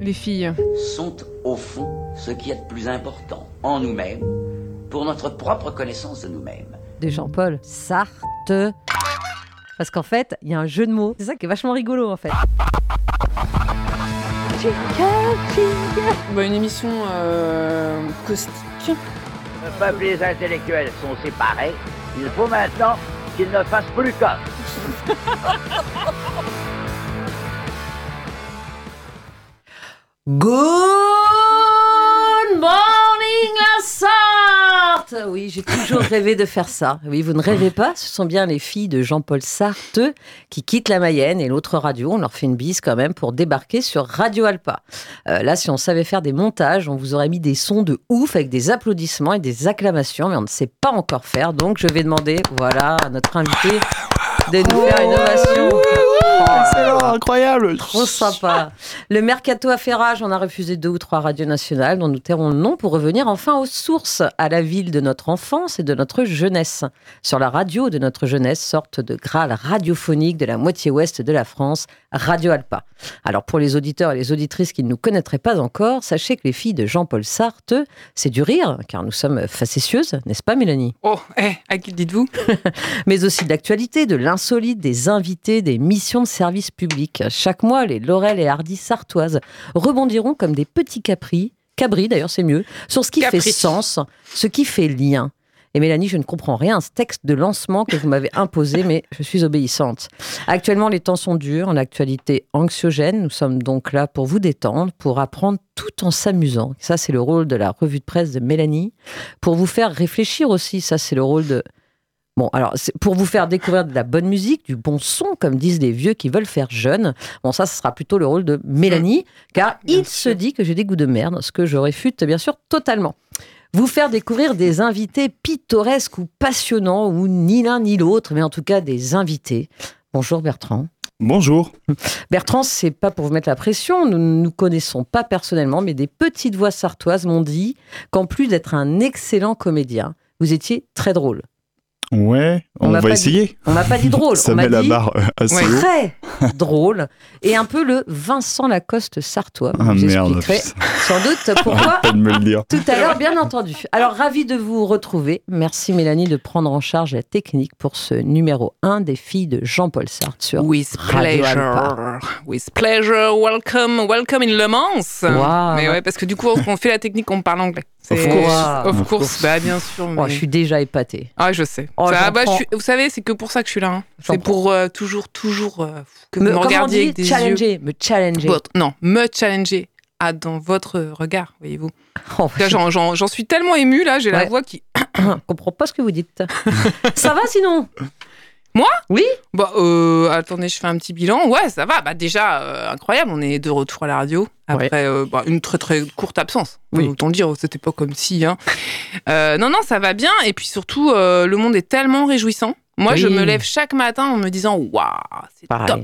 les filles sont au fond ce qui est de plus important en nous-mêmes, pour notre propre connaissance de nous-mêmes. De Jean-Paul Sartre. Parce qu'en fait, il y a un jeu de mots. C'est ça qui est vachement rigolo en fait. Bah, Une émission euh, caustique. Le peuple et les intellectuels sont séparés. Il faut maintenant qu'ils ne fassent plus qu'un. Good morning la Sarthe Oui, j'ai toujours rêvé de faire ça. Oui, vous ne rêvez pas, ce sont bien les filles de Jean-Paul Sartre qui quittent la Mayenne et l'autre radio. On leur fait une bise quand même pour débarquer sur Radio Alpa. Euh, là, si on savait faire des montages, on vous aurait mis des sons de ouf avec des applaudissements et des acclamations, mais on ne sait pas encore faire. Donc, je vais demander, voilà, à notre invité de nous faire une ovation. Excellent, incroyable. Trop sympa. Le mercato a fait rage. On a refusé deux ou trois radios nationales dont nous tairons le nom pour revenir enfin aux sources, à la ville de notre enfance et de notre jeunesse. Sur la radio de notre jeunesse, sorte de graal radiophonique de la moitié ouest de la France, Radio Alpa. Alors pour les auditeurs et les auditrices qui ne nous connaîtraient pas encore, sachez que les filles de Jean-Paul Sartre, c'est du rire, car nous sommes facétieuses, n'est-ce pas Mélanie? Oh, eh, à qui le dites-vous? Mais aussi de l'actualité, de l'insolite, des invités, des missions de service public. Chaque mois, les Laurel et Hardy sartoises rebondiront comme des petits capris, cabris d'ailleurs c'est mieux, sur ce qui Capri. fait sens, ce qui fait lien. Et Mélanie, je ne comprends rien à ce texte de lancement que vous m'avez imposé, mais je suis obéissante. Actuellement, les temps sont durs, l'actualité anxiogène. Nous sommes donc là pour vous détendre, pour apprendre tout en s'amusant. Ça, c'est le rôle de la revue de presse de Mélanie. Pour vous faire réfléchir aussi, ça, c'est le rôle de Bon, alors, c'est pour vous faire découvrir de la bonne musique, du bon son, comme disent les vieux qui veulent faire jeune. Bon, ça, ce sera plutôt le rôle de Mélanie, car Bien il se dit que j'ai des goûts de merde, ce que je réfute, bien sûr, totalement. Vous faire découvrir des invités pittoresques ou passionnants, ou ni l'un ni l'autre, mais en tout cas des invités. Bonjour Bertrand. Bonjour. Bertrand, c'est pas pour vous mettre la pression, nous ne nous connaissons pas personnellement, mais des petites voix sartoises m'ont dit qu'en plus d'être un excellent comédien, vous étiez très drôle. Ouais, On va essayer. On m'a pas dit drôle, Ça on m'a met la dit barre euh, assez Ouais. haut. très drôle et un peu le Vincent Lacoste sartois. Ah vous merde. sans doute pourquoi Arrête pas de me le dire. tout à l'heure, bien entendu. Alors, ravi de vous retrouver. Merci Mélanie de prendre en charge la technique pour ce numéro 1 des filles de Jean-Paul Sartre sur With Radio pleasure. With pleasure. Welcome, welcome in Le Mans. Wow. Mais ouais, parce que du coup, on fait la technique, on parle anglais. Of C'est- course. Of Of course. Bah, bien sûr. Oh, mais- je suis déjà épatée. Ah, je sais. Oh, Ça, bah, je prends. suis- Vous savez, c'est que pour ça que je suis là. hein. C'est pour euh, toujours, toujours euh, que vous Me, me comment on regardiez dit avec des yeux. Challenger, me challenger. Votre- non, me challenger à dans votre regard, voyez-vous. Oh, J'en suis tellement émue, là, j'ai la voix qui... je comprends pas ce que vous dites. Ça va sinon? Bah, euh, attendez, je fais un petit bilan. Ouais, ça va. Bah, déjà, euh, incroyable, on est de retour à la radio. Après euh, bah, une très très courte absence. Oui. Autant le dire, c'était pas comme si. Hein. Euh, non, non, ça va bien. Et puis surtout, le monde est tellement réjouissant. Moi, je Oui. me lève chaque matin en me disant Waouh, c'est top,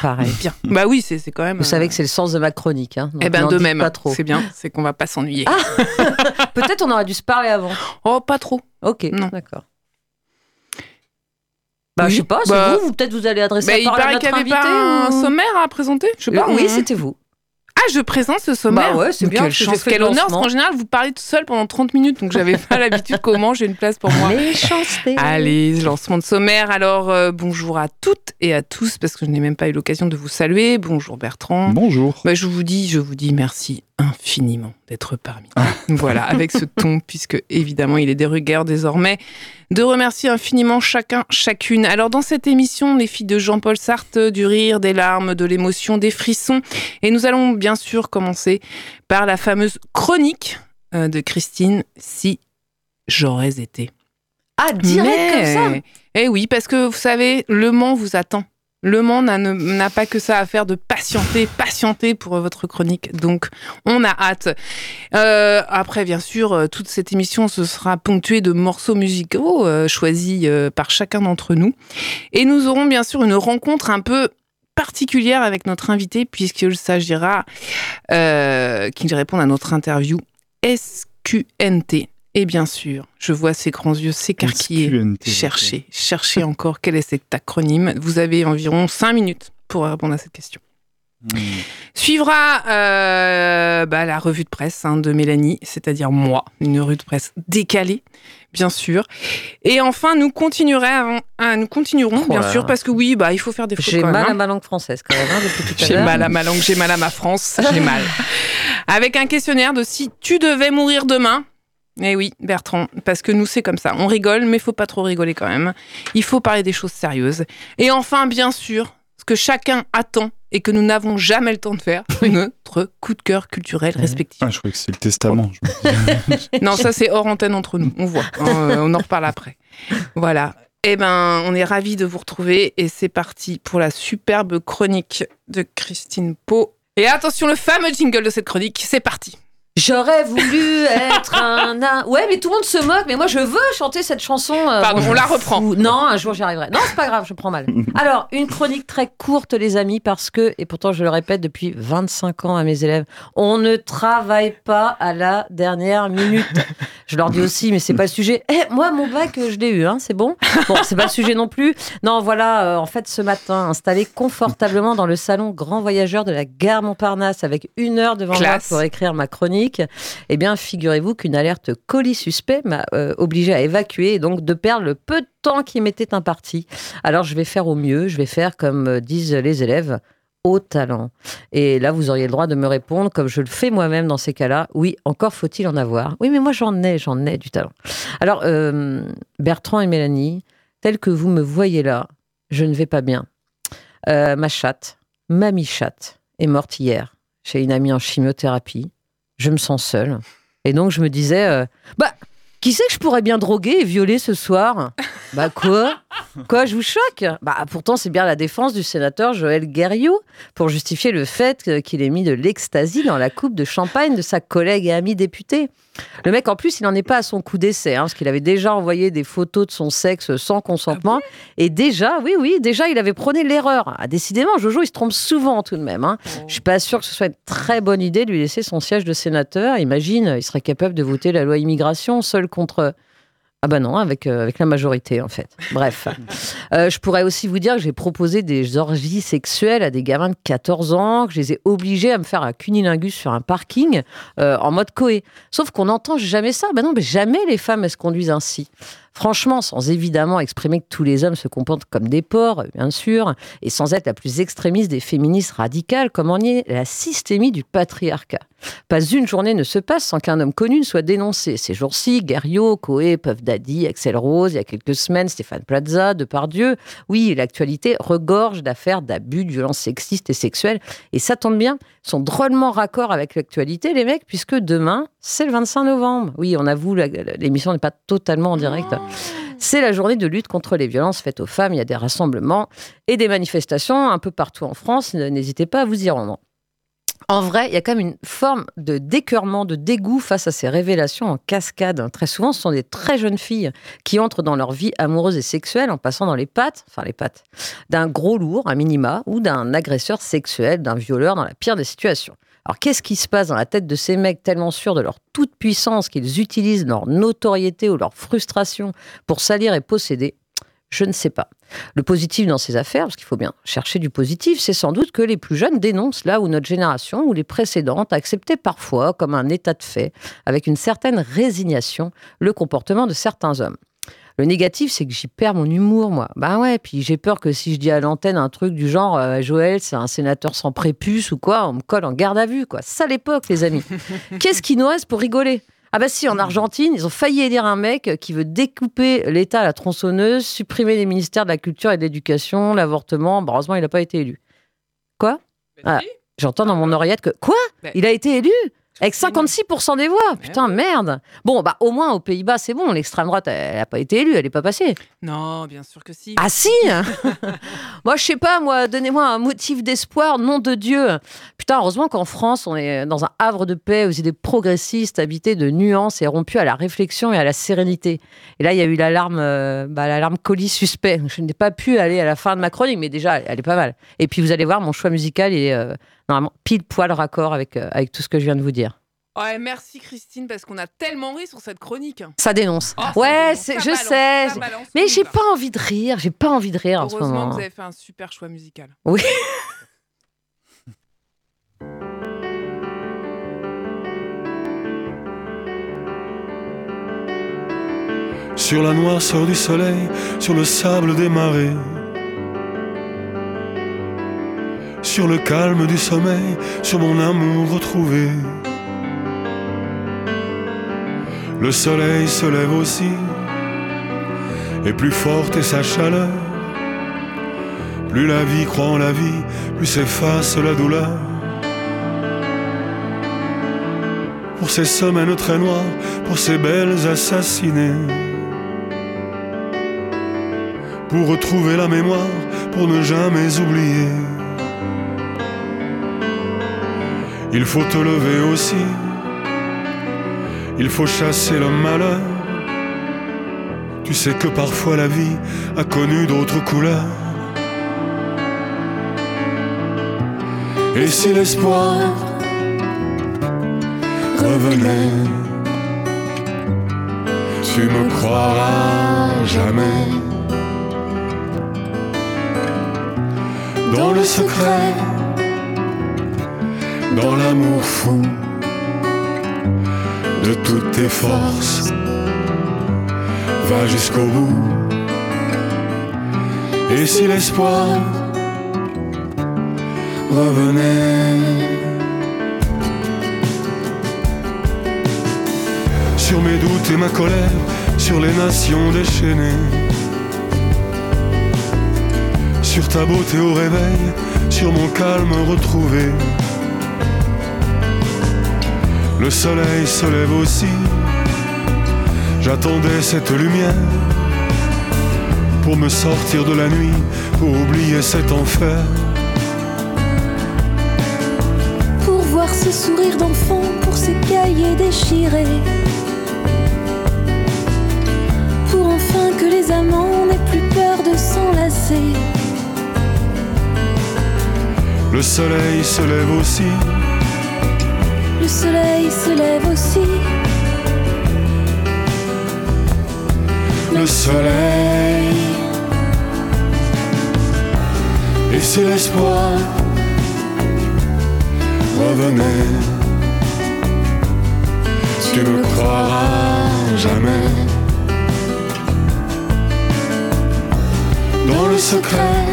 Pareil. Bien. Bah oui, c'est c'est quand même. Vous savez que c'est le sens de ma chronique. Hein, Eh ben de même, Pas trop. c'est bien, c'est qu'on va pas s'ennuyer. Peut-être on aurait dû se parler avant. Oh, pas trop. Ok, Non. d'accord. Bah, Oui, je sais pas, c'est bah- vous, ou peut-être vous allez adresser Bah, la il parole à paraît notre qu'il n'y avait pas un ou- sommaire à présenter. Je sais Euh, pas. oui, hein. c'était vous. Ah, je présente ce sommaire. Bah ouais, c'est bien, Quelle chance, quel honneur, parce qu'en général, vous parlez tout seul pendant 30 minutes, donc j'avais pas l'habitude. Comment j'ai une place pour moi Méchanceté. Allez, lancement de sommaire. Alors, euh, bonjour à toutes et à tous, parce que je n'ai même pas eu l'occasion de vous saluer. Bonjour Bertrand. Bonjour. Bah, je vous dis, je vous dis merci infiniment d'être parmi nous. voilà, avec ce ton, puisque évidemment, il est des regards désormais de remercier infiniment chacun, chacune. Alors, dans cette émission, les filles de Jean-Paul Sartre, du rire, des larmes, de l'émotion, des frissons. Et nous allons bien sûr commencer par la fameuse chronique euh, de Christine, Si j'aurais été. Ah, direct comme ça Eh oui, parce que vous savez, Le Mans vous attend. Le Mans n'a pas que ça à faire de patienter, patienter pour votre chronique. Donc, on a hâte. Euh, après, bien sûr, euh, toute cette émission ce sera ponctuée de morceaux musicaux euh, choisis euh, par chacun d'entre nous. Et nous aurons bien sûr une rencontre un peu particulière avec notre invité, puisqu'il s'agira euh, qu'il réponde à notre interview SQNT. Et bien sûr, je vois ses grands yeux s'écarquiller. SQNT, Suivra euh, bah, la revue de presse hein, de Mélanie, c'est-à-dire moi, une revue de presse décalée, bien sûr. Et enfin, nous, continuerons, ah, nous continuerons, Oh bien sûr, parce que oui, bah, il faut faire des fautes J'ai mal hein. à ma langue française quand même, hein, depuis tout à J'ai mal à ma langue, j'ai mal à ma France, j'ai mal. Avec un questionnaire de si tu devais mourir demain. Eh oui, Bertrand, parce que nous, c'est comme ça. On rigole, mais il faut pas trop rigoler quand même. Il faut parler des choses sérieuses. Et enfin, bien sûr, ce que chacun attend et que nous n'avons jamais le temps de faire, notre coup de cœur culturel respectif. Ah, je croyais que c'est le testament. Non, ça c'est hors antenne entre nous, on voit. euh, on en reparle après. Voilà. Eh ben, on est ravis de vous retrouver et c'est parti pour la superbe chronique de Christine Pau. Et attention, le fameux jingle de cette chronique, c'est parti. J'aurais voulu être un... nain. Ouais, mais tout le monde se moque, mais moi je veux chanter cette chanson. euh, Pardon, bon, on la reprend. Non, un jour j'y arriverai. Non, c'est pas grave, je prends mal. Alors, une chronique très courte, les amis, parce que, et pourtant je le répète depuis 25 ans à mes élèves, on ne travaille pas à la dernière minute. Je leur dis aussi, mais c'est pas le sujet. Eh, moi, mon bac, je l'ai eu, hein, c'est bon? Bon, c'est pas le sujet non plus. Non, voilà, euh, en fait, ce matin, installé confortablement dans le salon Grand Voyageur de la gare Montparnasse, avec une heure devant Classe. moi pour écrire ma chronique, eh bien, figurez-vous qu'une alerte colis suspect m'a euh, obligé à évacuer et donc de perdre le peu de temps qui m'était imparti. Alors, je vais faire au mieux, je vais faire comme euh, disent les élèves, au talent. Et là, vous auriez le droit de me répondre, comme je le fais moi-même dans ces cas-là, oui, encore faut-il en avoir. Oui, mais moi, j'en ai, j'en ai du talent. Alors, euh, Bertrand et Mélanie, tel que vous me voyez là, je ne vais pas bien. Euh, ma chatte, mamie chatte, est morte hier chez une amie en chimiothérapie. Je me sens seule. Et donc, je me disais, euh, bah, qui c'est que je pourrais bien droguer et violer ce soir? Bah, quoi? Quoi, je vous choque? Bah, pourtant, c'est bien la défense du sénateur Joël Guerriot pour justifier le fait qu'il ait mis de l'ecstasy dans la coupe de champagne de sa collègue et amie députée. Le mec, en plus, il n'en est pas à son coup d'essai, hein, parce qu'il avait déjà envoyé des photos de son sexe sans consentement. et déjà, oui, oui, déjà, il avait prôné l'erreur. Ah, décidément, Jojo, il se trompe souvent tout de même. hein. Je suis pas sûre que ce soit une très bonne idée de lui laisser son siège de sénateur. Imagine, il serait capable de voter la loi immigration seul contre. Ah bah non, avec, euh, avec la majorité en fait. Bref. Euh, je pourrais aussi vous dire que j'ai proposé des orgies sexuelles à des gamins de 14 ans, que je les ai obligés à me faire un cunilingus sur un parking euh, en mode coé. Sauf qu'on n'entend jamais ça. Ben non, mais jamais les femmes elles se conduisent ainsi. Franchement, sans évidemment exprimer que tous les hommes se comportent comme des porcs, bien sûr, et sans être la plus extrémiste des féministes radicales, comme en est la systémie du patriarcat. Pas une journée ne se passe sans qu'un homme connu ne soit dénoncé. Ces jours-ci, Guerriot, Coé, Puff Daddy, Axel Rose, il y a quelques semaines, Stéphane Plaza, Depardieu. Oui, l'actualité regorge d'affaires d'abus, de violences sexistes et sexuelles. Et ça tombe bien, sont drôlement raccord avec l'actualité, les mecs, puisque demain, c'est le 25 novembre. Oui, on avoue, l'émission n'est pas totalement en direct. C'est la journée de lutte contre les violences faites aux femmes. Il y a des rassemblements et des manifestations un peu partout en France. N'hésitez pas à vous y rendre. En vrai, il y a quand même une forme de décœurement, de dégoût face à ces révélations en cascade. Très souvent, ce sont des très jeunes filles qui entrent dans leur vie amoureuse et sexuelle en passant dans les pattes, enfin les pattes, d'un gros lourd, à minima, ou d'un agresseur sexuel, d'un violeur dans la pire des situations. Alors, qu'est-ce qui se passe dans la tête de ces mecs tellement sûrs de leur toute puissance qu'ils utilisent leur notoriété ou leur frustration pour salir et posséder? Je ne sais pas. Le positif dans ces affaires, parce qu'il faut bien chercher du positif, c'est sans doute que les plus jeunes dénoncent là où notre génération ou les précédentes acceptaient parfois comme un état de fait, avec une certaine résignation, le comportement de certains hommes. Le négatif, c'est que j'y perds mon humour, moi. Bah ouais, puis j'ai peur que si je dis à l'antenne un truc du genre euh, Joël, c'est un sénateur sans prépuce ou quoi, on me colle en garde à vue, quoi. Ça l'époque, les amis. Qu'est-ce qui nous reste pour rigoler? Ah bah si, en Argentine, ils ont failli élire un mec qui veut découper l'État à la tronçonneuse, supprimer les ministères de la culture et de l'éducation, l'avortement. Bah, heureusement, il n'a pas été élu. Quoi? Ah. J'entends dans mon oreillette que... Quoi? Ben, Il a été élu? Avec Excusez-moi. 56% des voix. Putain, merde. Bon, bah au moins aux Pays-Bas, c'est bon. L'extrême droite, elle n'a pas été élue, elle n'est pas passée. Non, bien sûr que si. Ah si Moi, je sais pas, moi, donnez-moi un motif d'espoir, nom de Dieu. Putain, heureusement qu'en France, on est dans un havre de paix aux idées progressistes, habité de nuances et rompu à la réflexion et à la sérénité. Et là, il y a eu l'alarme, euh, bah, l'alarme colis suspect. Je n'ai pas pu aller à la fin de ma chronique, mais déjà, elle est pas mal. Et puis, vous allez voir, mon choix musical, il est euh, normalement pile poil raccord avec, euh, avec tout ce que je viens de vous dire. Ouais, merci Christine, parce qu'on a tellement ri sur cette chronique. Ça dénonce. Oh, ouais, je sais. Mais j'ai pas envie de rire, j'ai pas envie de rire en ce moment. Heureusement, vous avez fait un super choix musical. Oui. sur la noirceur du soleil, sur le sable des marées sur le calme du sommeil, sur mon amour retrouvé. Le soleil se lève aussi, et plus forte est sa chaleur. Plus la vie croit en la vie, plus s'efface la douleur. Pour ces semaines très noires, pour ces belles assassinées. Pour retrouver la mémoire, pour ne jamais oublier. Il faut te lever aussi, il faut chasser le malheur. Tu sais que parfois la vie a connu d'autres couleurs. Et si l'espoir revenait, tu me croiras jamais. Dans le secret, dans l'amour fou de toutes tes forces, va jusqu'au bout. Et si l'espoir revenait sur mes doutes et ma colère, sur les nations déchaînées, sur ta beauté au réveil, sur mon calme retrouvé. Le soleil se lève aussi, j'attendais cette lumière pour me sortir de la nuit, pour oublier cet enfer. Pour voir ce sourire d'enfant, pour ces cahiers déchirés. Pour enfin que les amants n'aient plus peur de s'enlacer. Le soleil se lève aussi, Le soleil se lève aussi. le soleil. Et si l'espoir revenait, tu me croiras jamais. Dans le secret,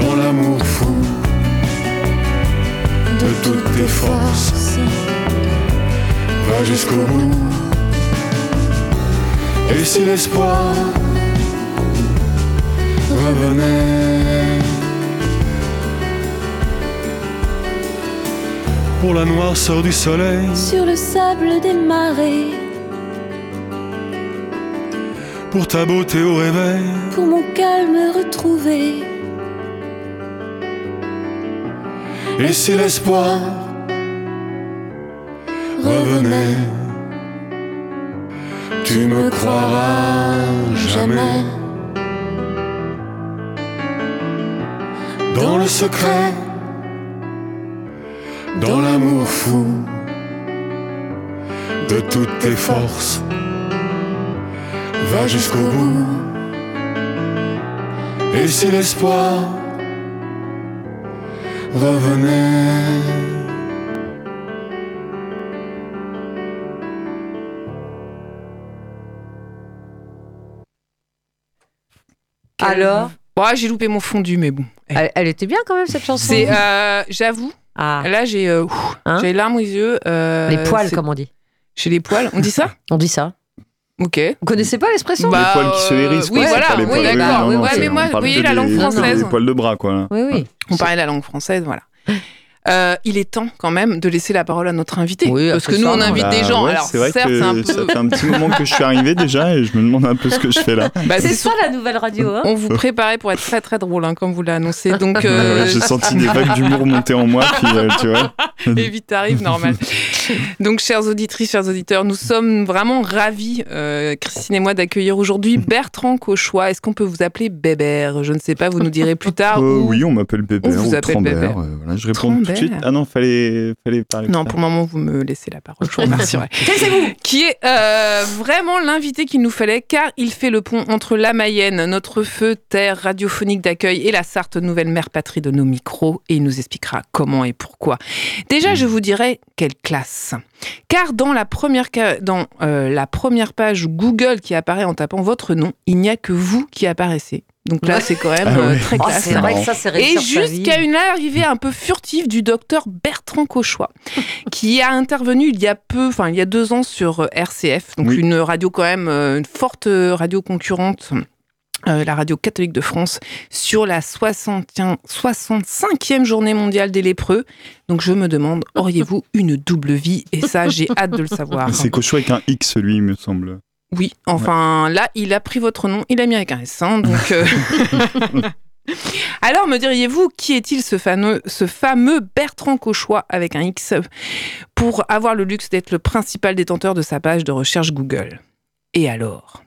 dans l'amour fou de toutes tes forces, va jusqu'au bout. Et si l'espoir revenait Pour la noirceur du soleil, Sur le sable des marées. pour ta beauté au réveil, Pour mon calme retrouvé. Et si l'espoir revenait, tu me croiras jamais. Dans le secret, dans l'amour fou de toutes tes forces, va jusqu'au bout. Et si l'espoir revenait. Alors Bon, j'ai loupé mon fondu, mais bon. elle, elle était bien quand même cette chanson. C'est, euh, j'avoue, Ah, là j'ai, euh, Hein j'ai les larmes aux yeux. euh, les poils, comme on dit. J'ai les poils. On dit ça? On dit ça. Ok. Vous connaissez pas l'expression Bah, les poils qui se hérissent, oui, quoi, voilà, pas les oui, poils. non, Oui, non, ouais, c'est- mais on moi, parle vous voyez la langue des française. poils de bras, quoi. Oui, oui. On parlait la langue française, voilà. Euh, il est temps quand même de laisser la parole à notre invité. Oui, parce que nous, ça, on invite Bah, des gens. ouais, Alors, c'est vrai certes, que c'est un ça peu. fait un petit moment que je suis arrivé déjà et je me demande un peu ce que je fais là. Bah, C'est ça la nouvelle radio, hein On vous préparait pour être très très drôle, hein, comme vous l'avez annoncé. Donc, Ouais, euh, J'ai senti des vagues d'humour monter en moi, puis euh, tu vois. et vite arrive, normal. Donc, chères auditrices, chers auditeurs, nous sommes vraiment ravis, euh, Christine et moi, d'accueillir aujourd'hui Bertrand Cauchois. Est-ce qu'on peut vous appeler Bébert? Je ne sais pas, vous nous direz plus tard. Euh, ou- oui, on m'appelle Bébert on vous ou appelle Trambert. Bébert. euh, voilà, je réponds Trambert. De suite Ah non, fallait, fallait parler. Non, pour le moment, vous me laissez la parole. Je vous remercierai. Qui est euh, vraiment l'invité qu'il nous fallait, car il fait le pont entre la Mayenne, notre feu terre radiophonique d'accueil, et la Sarthe, nouvelle mère patrie de nos micros, et il nous expliquera comment et pourquoi. Déjà, je vous dirais quelle classe. Car dans la première, dans, euh, la première page Google qui apparaît en tapant votre nom, il n'y a que vous qui apparaissez. Donc là, c'est quand même Ah euh, ouais. très Oh, classe. c'est vrai que ça, c'est Et jusqu'à une arrivée un peu furtive du docteur Bertrand Cauchois, qui a intervenu il y a peu, enfin il y a deux ans sur euh, RCF, donc Oui. une radio quand même, euh, une forte radio concurrente. euh, la radio catholique de France sur la 61 65e journée mondiale des lépreux. Donc je me demande, auriez-vous une double vie? Et ça, j'ai hâte de le savoir. C'est Cochon avec un X, lui, il me semble. Oui, enfin là, il a pris votre nom, il a mis avec un S, hein, donc. euh, Alors, me diriez-vous, qui est-il ce fameux, ce fameux Bertrand Cauchois avec un X pour avoir le luxe d'être le principal détenteur de sa page de recherche Google? Et alors?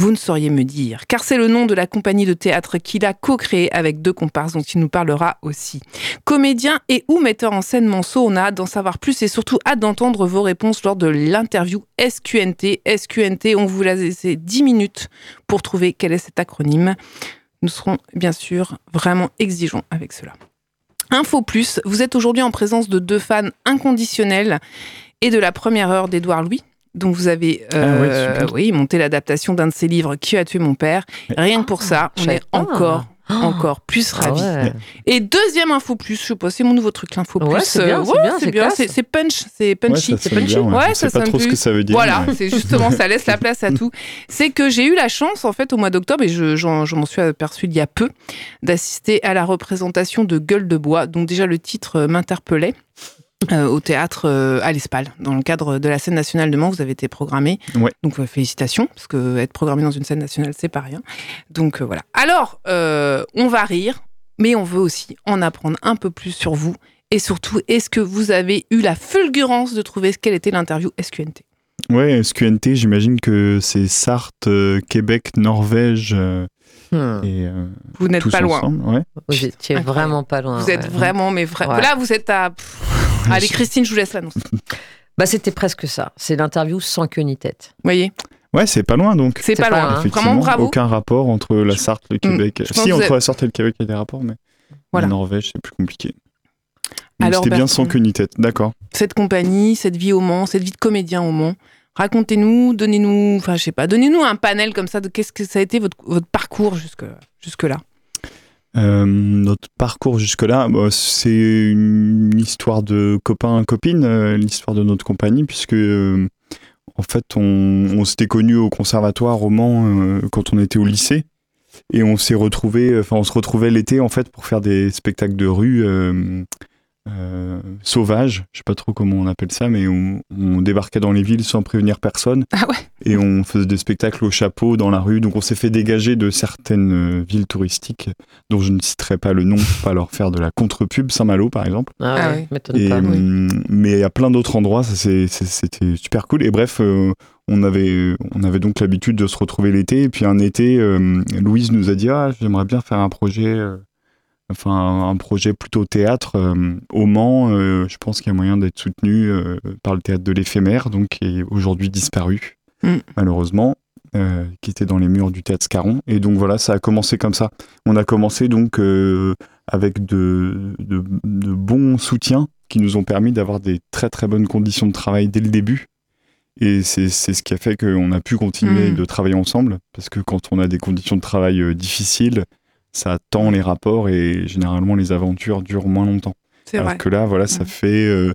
Vous ne sauriez me dire, car c'est le nom de la compagnie de théâtre qu'il a co-créé avec deux comparses dont il nous parlera aussi. Comédien et ou metteur en scène Manceau, on a hâte d'en savoir plus et surtout hâte d'entendre vos réponses lors de l'interview SQNT. SQNT, on vous l'a laissé 10 minutes pour trouver quel est cet acronyme. Nous serons bien sûr vraiment exigeants avec cela. Info Plus, vous êtes aujourd'hui en présence de deux fans inconditionnels et de la première heure d'Édouard Louis. Donc vous avez euh, Ah ouais, oui, monté l'adaptation d'un de ses livres Qui a tué mon père. Rien que pour ça, je on est encore, encore plus Ah ravis. ouais. Et deuxième info plus, je sais pas, c'est mon nouveau truc, l'info Ouais, plus. c'est bien, Euh, c'est bien, c'est classe. c'est c'est punch, c'est Ouais, punchy. ça c'est punchy. bien, ouais. Ouais, Je ça sais pas trop ce plus. que ça veut dire. Voilà, mais- c'est justement, ça laisse la place à tout. C'est que j'ai eu la chance, en fait, au mois d'octobre, et je, je m'en suis aperçu il y a peu, d'assister à la représentation de Gueule de bois. Donc déjà, le titre euh, m'interpellait. Euh, au théâtre euh, à l'Espal, dans le cadre de la scène nationale de Mans, vous avez été programmé. Ouais. Donc euh, félicitations, parce que être programmé dans une scène nationale, c'est pas rien. Donc euh, voilà. Alors, euh, on va rire, mais on veut aussi en apprendre un peu plus sur vous. Et surtout, est-ce que vous avez eu la fulgurance de trouver quelle était l'interview SQNT Ouais, SQNT, j'imagine que c'est Sarthe, Québec, Norvège Hmm. et euh, Vous n'êtes pas loin. Ouais. Vous étiez Incroyable. vraiment pas loin. Vous êtes vraiment, mais. Ouais. Là, vous êtes à. Allez, Christine, je vous laisse l'annonce. Vous Bah, c'était presque ça. C'est l'interview sans queue ni tête. voyez Ouais, c'est pas loin donc. C'est pas pas loin. loin. Vraiment bravo. aucun rapport entre la Sarthe, le Québec. je Si, que vous entre avez- la Sarthe et le Québec, il y a des rapports, mais Voilà. la Norvège, c'est plus compliqué. Donc, Alors, C'était bien sans queue ni tête, d'accord. Cette compagnie, cette vie au Mans, cette vie de comédien au Mans. Racontez-nous, donnez-nous, enfin, je sais pas, donnez-nous un panel comme ça de qu'est-ce que ça a été votre, votre parcours jusque, jusque-là. Euh, notre parcours jusque-là, bah, c'est une histoire de copain-copine, euh, l'histoire de notre compagnie, puisque euh, en fait, on, on s'était connus au conservatoire au Mans quand on était au lycée. Et on s'est retrouvé, enfin, on se retrouvait l'été en fait pour faire des spectacles de rue euh, euh, sauvages. Je sais pas trop comment on appelle ça, mais on, on débarquait dans les villes sans prévenir personne Ah ouais et on faisait des spectacles au chapeau dans la rue. Donc on s'est fait dégager de certaines euh, villes touristiques dont je ne citerai pas le nom pour pas leur faire de la contre-pub, Saint-Malo par exemple. Ah, Ah ouais, Et, pas. hum, Mais il y a plein d'autres endroits, c'était super cool. Et bref, euh, on, avait, on avait donc l'habitude de se retrouver l'été. Et puis un été, euh, Louise nous a dit ah, J'aimerais bien faire un projet, euh, enfin un projet plutôt théâtre euh, au Mans. euh, je pense qu'il y a moyen d'être soutenu euh, par le théâtre de l'éphémère, donc qui est aujourd'hui disparu, Mm. malheureusement. qui était dans les murs du théâtre Scarron. Et donc voilà, ça a commencé comme ça. On a commencé donc avec de, de, de bons soutiens qui nous ont permis d'avoir des très très bonnes conditions de travail dès le début. Et c'est ce qui a fait qu'on a pu continuer Mm. de travailler ensemble, parce que quand on a des conditions de travail difficiles, ça tend les rapports et généralement les aventures durent moins longtemps. C'est Alors vrai. que là, voilà, ça Mm. fait euh,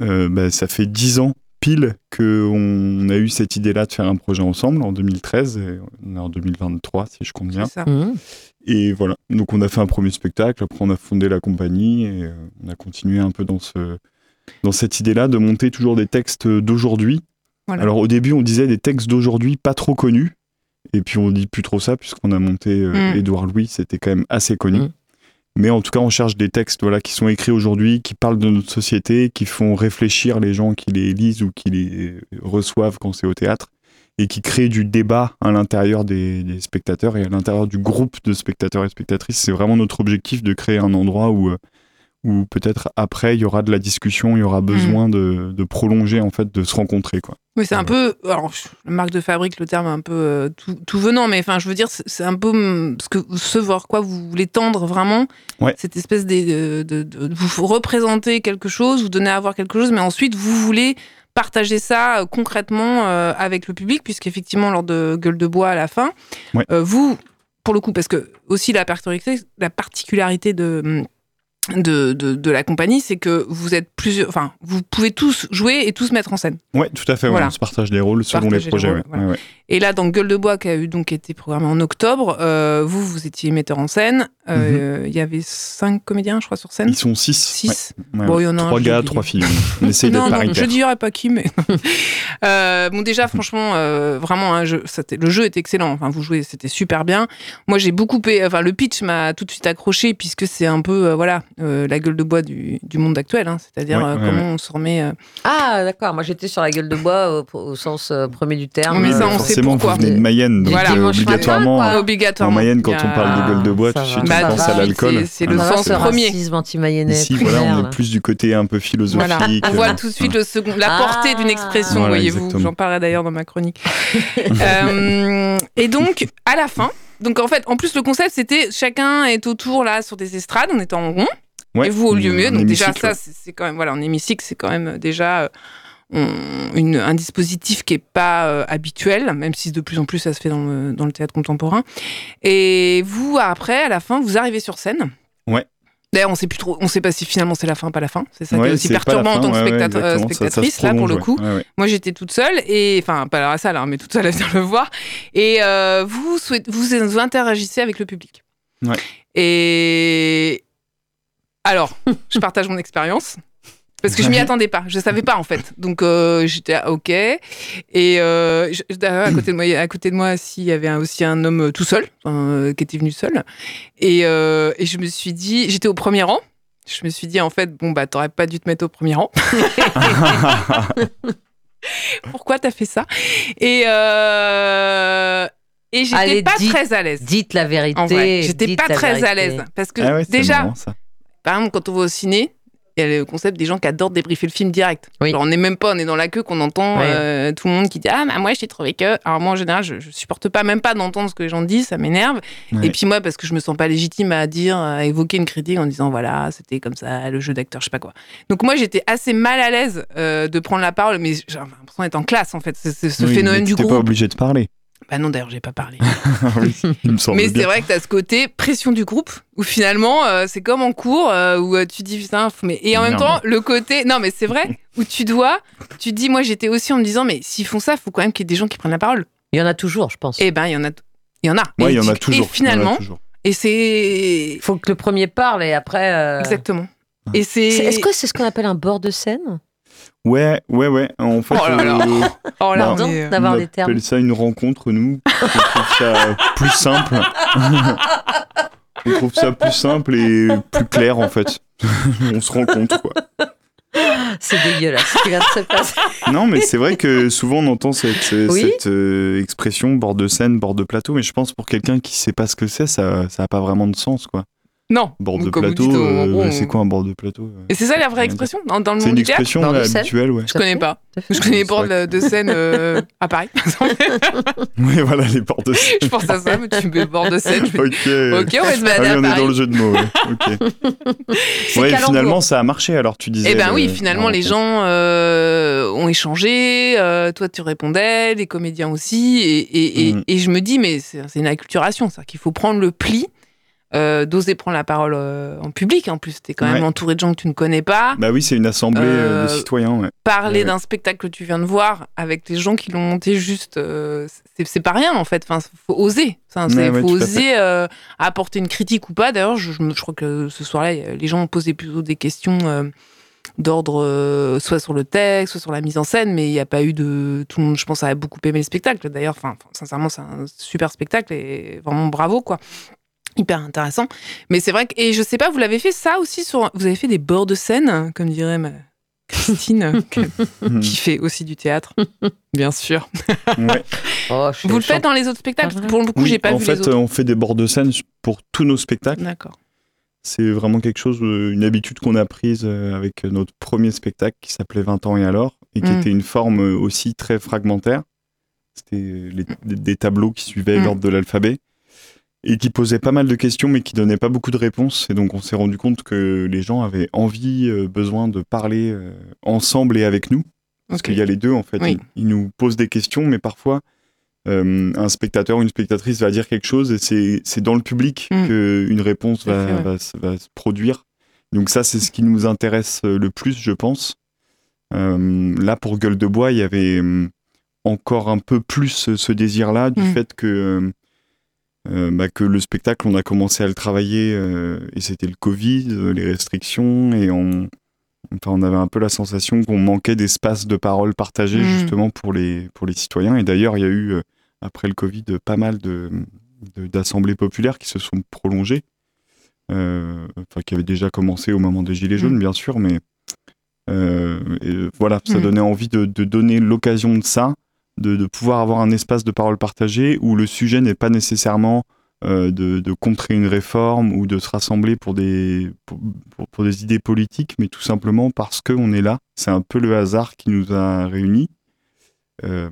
euh, bah, ça fait dix ans pile qu'on a eu cette idée-là de faire un projet ensemble en 2013. Et on est en 2023, si je compte bien. C'est ça. Mmh. Et voilà, donc on a fait un premier spectacle, après on a fondé la compagnie et euh, on a continué un peu dans, ce, dans cette idée-là de monter toujours des textes d'aujourd'hui. Voilà. Alors au début on disait des textes d'aujourd'hui pas trop connus, et puis on dit plus trop ça puisqu'on a monté euh, Mm. Édouard Louis, c'était quand même assez connu. Mm. Mais en tout cas on cherche des textes voilà, qui sont écrits aujourd'hui, qui parlent de notre société, qui font réfléchir les gens qui les lisent ou qui les reçoivent quand c'est au théâtre et qui crée du débat à l'intérieur des, des spectateurs et à l'intérieur du groupe de spectateurs et spectatrices. C'est vraiment notre objectif de créer un endroit où, euh, où peut-être après il y aura de la discussion, il y aura Mm. besoin de, de prolonger en fait, de se rencontrer quoi. Oui, c'est un peu. Alors, marque de fabrique, le terme est un peu euh, tout, tout venant, mais enfin, je veux dire, c'est un peu hum, ce, que, ce vers quoi vous voulez tendre vraiment. Ouais. Cette espèce de, de, de- de vous représenter quelque chose, vous donner à voir quelque chose, mais ensuite, vous voulez partager ça euh, concrètement euh, avec le public, puisqu'effectivement, lors de Gueule de Bois à la fin, Ouais. euh, vous, pour le coup, parce que aussi la particularité, la particularité de. De, de, de la compagnie, c'est que vous êtes plusieurs, enfin, vous pouvez tous jouer et tous mettre en scène. Ouais, tout à fait. ouais, Voilà. on se partage les rôles selon Partager les les projets. rôles, ouais. voilà. Ouais, ouais. Et là, dans Gueule de Bois, qui a eu donc été programmé en octobre, euh, vous, vous étiez metteur en scène. Euh, Il y y avait cinq comédiens, je crois, sur scène. Mhm. Ils sont six. Six. Bon, y en a un, Trois gars, oublié. trois filles. On essaye non, d'être paritaire. je dirais pas qui, mais. Euh, bon, déjà, franchement, vraiment, c'était- le jeu est excellent. Enfin, vous jouez, c'était super bien. Moi, j'ai beaucoup. Enfin, le pitch m'a tout de suite accroché, puisque c'est un peu, voilà, euh, la gueule de bois du, du monde actuel. hein. C'est-à-dire Ouais, euh, ouais, comment ouais. on se remet. euh, Ah, d'accord. Moi, j'étais sur la gueule de bois au, au sens euh, premier du terme. Mais ça, Euh, on sait Forcément, pourquoi. vous venez de Mayenne, donc Voilà. euh, Dimanche matin, obligatoirement, en obligatoirement. Mayenne, quand on a- parle de gueule de bois, tout de Ça suite, va. on Bah, pense ça à l'alcool. c'est- c'est le ça va, sens premier. racisme anti-mayennais. Ici, voilà, on est plus du côté un peu philosophique. Voilà. On voit tout de suite le second, la Ah. portée d'une expression, Voilà, voyez-vous. J'en parlerai d'ailleurs dans ma chronique. Euh, et donc, à la fin, donc en fait, en plus, le concept, c'était chacun est autour là sur des estrades, on était en rond, ouais, et vous au lieu mieux. Donc déjà, ça, c'est quand même, voilà, en hémicycle, c'est quand même déjà euh, on- une- un dispositif qui est pas euh, habituel, même si de plus en plus ça se fait dans le, dans le théâtre contemporain. Et vous, après, à la fin, vous arrivez sur scène. Ouais. D'ailleurs, on sait plus trop, on sait pas si finalement c'est la fin, pas la fin. C'est ça qui Ouais, est aussi perturbant en tant que ouais, ouais, spectateur- euh, exactement, ça- ça se spectatrice, là pour le coup. Moi, j'étais toute seule et enfin pas à la salle, hein, mais toute seule à venir le voir. Et euh, vous, vous vous interagissez avec le public. Ouais. Et alors, je partage mon expérience. Parce que je m'y attendais pas, je savais pas en fait. Donc euh, j'étais ah, ok. Et euh, je- d'ailleurs, à côté de moi, à côté de moi, s'il y avait un- aussi un homme tout seul, euh, qui était venu seul. Et, euh, et je me suis dit, j'étais au premier rang. Je me suis dit en fait, bon bah t'aurais pas dû te mettre au premier rang. Pourquoi t'as fait ça? Et euh, et j'étais Allez, pas très à l'aise. Dites la vérité. En vrai, j'étais dites pas très à l'aise parce que Ah ouais, déjà, marrant, ça. Par exemple, quand on va au ciné, il y a le concept des gens qui adorent débriefer le film direct. Oui. On n'est même pas, on est dans la queue qu'on entend Ouais. euh, tout le monde qui dit Ah, bah, moi, j'ai trouvé que. Alors, moi, en général, je, je supporte pas même pas d'entendre ce que les gens disent, ça m'énerve. Ouais. Et puis, moi, parce que je me sens pas légitime à dire, à évoquer une critique en disant Voilà, c'était comme ça, le jeu d'acteur, je sais pas quoi. Donc, moi, j'étais assez mal à l'aise euh, de prendre la parole, mais j'ai l'impression d'être en classe, en fait. C'est ce Oui, phénomène mais du groupe. pas obligé de parler. Bah non, d'ailleurs, j'ai pas parlé. Oui, il me semble Mais c'est vrai que tu as ce côté pression du groupe où finalement euh, c'est comme en cours euh, où euh, tu dis putain mais et en même temps le côté non mais c'est vrai où tu dois tu dis moi j'étais aussi en me disant mais s'ils font ça faut quand même qu'il y ait des gens qui prennent la parole. Il y en a toujours, je pense. Et ben il y en a il y en a. Ouais, et, il y en a toujours. et il y en a finalement toujours. et c'est Il faut que le premier parle et après. euh, exactement. Et c'est- Est-ce que c'est ce qu'on appelle un bord de scène? Ouais, ouais, ouais. En fait, Oh là là. euh, oh là Bah, euh, d'avoir on des termes. appelle ça une rencontre, nous. On trouve ça plus simple. on trouve ça plus simple et plus clair, en fait. on se rend compte, quoi. C'est dégueulasse ce qui vient de se passer. Non, mais c'est vrai que souvent on entend cette, euh, Oui. cette euh, expression bord de scène, bord de plateau, mais je pense pour quelqu'un qui sait pas ce que c'est, ça ça a pas vraiment de sens, quoi. Non. Bord de comme plateau, euh, c'est quoi un bord de plateau euh Et c'est ça la vraie expression dans, dans le C'est monde une du théâtre expression scène. habituelle, ouais. Je connais pas. Je connais les C'est bords de, scène euh, à Paris. Oui, voilà, les bords de scène. je pense à ça, mais tu mets bord de scène. Je Ok. ok, on va se Ah balader oui, à on est dans le jeu de mots, ouais. Ok. C'est Ouais, calembour. finalement, ça a marché, alors tu disais. Eh ben oui, le- finalement, les gens euh, ont échangé, euh, toi tu répondais, les comédiens aussi, et, et, et, et je me dis, mais c'est c'est une acculturation, c'est qu'il faut prendre le pli, euh, d'oser prendre la parole euh, en public, en plus, t'es quand même Ouais. entouré de gens que tu ne connais pas, Bah oui, c'est une assemblée euh, de Euh, citoyens, ouais. parler ouais. d'un spectacle que tu viens de voir avec les gens qui l'ont monté juste, c'est pas rien en fait, enfin, faut oser, Enfin, faut oser apporter une critique ou pas, d'ailleurs, je, je me- je crois que ce soir-là, les gens ont posé plutôt des questions... d'ordre euh, soit sur le texte, soit sur la mise en scène, mais il n'y a pas eu de... Tout le monde, je pense, a beaucoup aimé le spectacle. D'ailleurs, enfin, sincèrement, c'est un super spectacle et vraiment bravo, quoi. Hyper intéressant. Mais c'est vrai que... Et je sais pas, vous l'avez fait ça aussi sur... Vous avez fait des bords de scène, comme dirait ma Christine, qui- fait aussi du théâtre, bien sûr. Ouais. Oh, Vous le faites dans les autres spectacles? Ah, Parce que Pour le coup, Oui, j'ai pas en vu fait, les autres. on fait des bords de scène pour tous nos spectacles. D'accord. C'est vraiment quelque chose, euh, une habitude qu'on a prise euh, avec notre premier spectacle qui s'appelait 20 ans et alors, et qui Mm. était une forme euh, aussi très fragmentaire. C'était des, des tableaux qui suivaient Mm. l'ordre de l'alphabet et qui posaient pas mal de questions mais qui donnaient pas beaucoup de réponses. Et donc on s'est rendu compte que les gens avaient envie, euh, besoin de parler euh, ensemble et avec nous. Parce qu'il y a les deux en fait. Oui. Ils, ils nous posent des questions, mais parfois euh, un spectateur ou une spectatrice va dire quelque chose et c'est dans le public Mm. qu'une réponse va, fait, ouais. va se- va se produire. Donc ça, c'est ce qui nous intéresse le plus, je pense. Là, pour Gueule de Bois, il y avait euh, encore un peu plus ce, ce désir-là du Mm. fait que, euh, bah, que le spectacle, on a commencé à le travailler euh, et c'était le Covid, euh, les restrictions et on, enfin, on avait un peu la sensation qu'on manquait d'espace de parole partagé Mm. justement pour les, pour les citoyens. Et d'ailleurs, il y a eu, après le Covid, pas mal de, de- d'assemblées populaires qui se sont prolongées, enfin, qui avaient déjà commencé au moment des Gilets jaunes, Mm. bien sûr, mais et voilà, ça Mm. donnait envie de, de donner l'occasion de ça, de, de pouvoir avoir un espace de parole partagé où le sujet n'est pas nécessairement euh, de, de contrer une réforme ou de se rassembler pour des, pour, pour- pour des idées politiques, mais tout simplement parce qu'on est là. C'est un peu le hasard qui nous a réunis. Euh,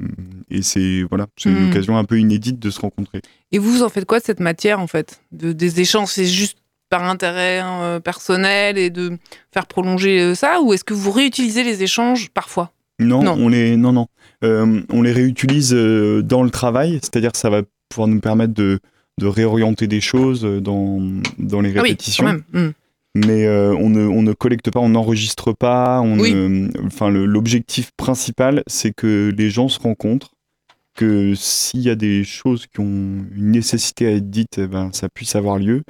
et c'est voilà, c'est une Mm. occasion un peu inédite de se rencontrer. Et vous, en faites quoi de cette matière, en fait? De, Des échanges, c'est juste par intérêt hein, euh, personnel et de faire prolonger ça? Ou est-ce que vous réutilisez les échanges parfois? Non, Non. on les non non, Euh, on les réutilise euh, dans le travail, c'est-à-dire que ça va pouvoir nous permettre de, de réorienter des choses euh, dans, dans les Ah oui, répétitions. quand même. Hmm. mais euh, on, ne, on ne collecte pas, on n'enregistre pas. On Oui. ne- enfin, l'objectif principal, c'est que les gens se rencontrent, que s'il y a des choses qui ont une nécessité à être dites, eh ben, ça puisse avoir lieu.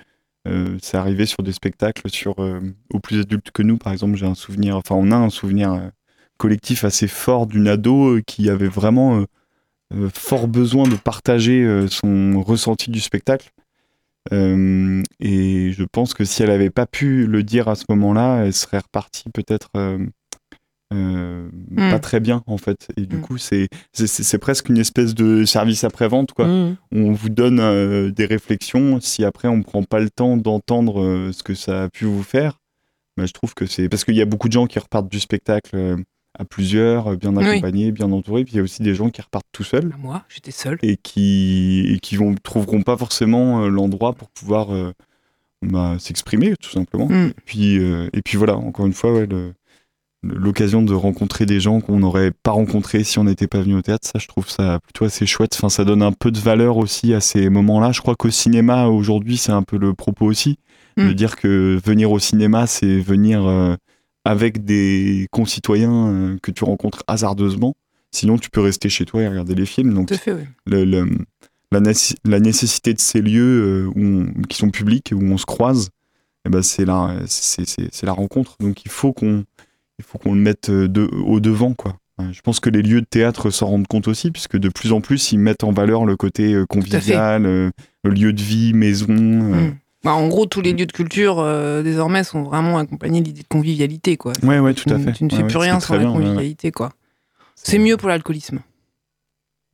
Euh, c'est arrivé sur des spectacles sur euh, aux plus adultes que nous, par exemple. J'ai un souvenir, enfin, on a un souvenir collectif assez fort d'une ado euh, qui avait vraiment euh, euh, fort besoin de partager son ressenti du spectacle. Euh, et je pense que si elle n'avait pas pu le dire à ce moment-là, elle serait repartie peut-être euh, euh, Mm. pas très bien en fait. Et du Mm. coup, c'est presque une espèce de service après-vente quoi. Mm. On vous donne des réflexions. Si après on prend pas le temps d'entendre ce que ça a pu vous faire, bah, je trouve que c'est parce qu'il y a beaucoup de gens qui repartent du spectacle à plusieurs, euh, bien Oui. accompagnés, bien entourés. Puis il y a aussi des gens qui repartent tout seuls Moi, j'étais seule. et qui, et qui vont, trouveront pas forcément euh, l'endroit pour pouvoir euh, bah, s'exprimer, tout simplement. Mm. Et, puis, euh, et puis voilà, encore une fois, ouais, l'occasion de rencontrer des gens qu'on n'aurait pas rencontrés si on n'était pas venu au théâtre, ça, je trouve ça plutôt assez chouette. Enfin, ça donne un peu de valeur aussi à ces moments-là. Je crois qu'au cinéma, aujourd'hui, c'est un peu le propos aussi, de Mm. dire que venir au cinéma, c'est venir euh, avec des concitoyens euh, que tu rencontres hasardeusement. Sinon, tu peux rester chez toi et regarder les films. Donc, Tout à fait, oui. le- le- la, nécess- la nécessité de ces lieux euh, où on- qui sont publics, où on se croise, eh ben c'est la, c'est, la rencontre. Donc il faut qu'on, il faut qu'on le mette euh, de, au devant, quoi. Je pense que les lieux de théâtre s'en rendent compte aussi, puisque de plus en plus, ils mettent en valeur le côté convivial, le lieu de vie, maison. euh. Bah, en gros, tous les lieux de culture, euh, désormais, sont vraiment accompagnés d'idées de convivialité. Quoi. Ouais, ouais, tout à Tu- fait. Tu ne Ouais, fais ouais, plus rien sans la bien, ouais, ouais. convivialité. quoi. C'est mieux pour l'alcoolisme.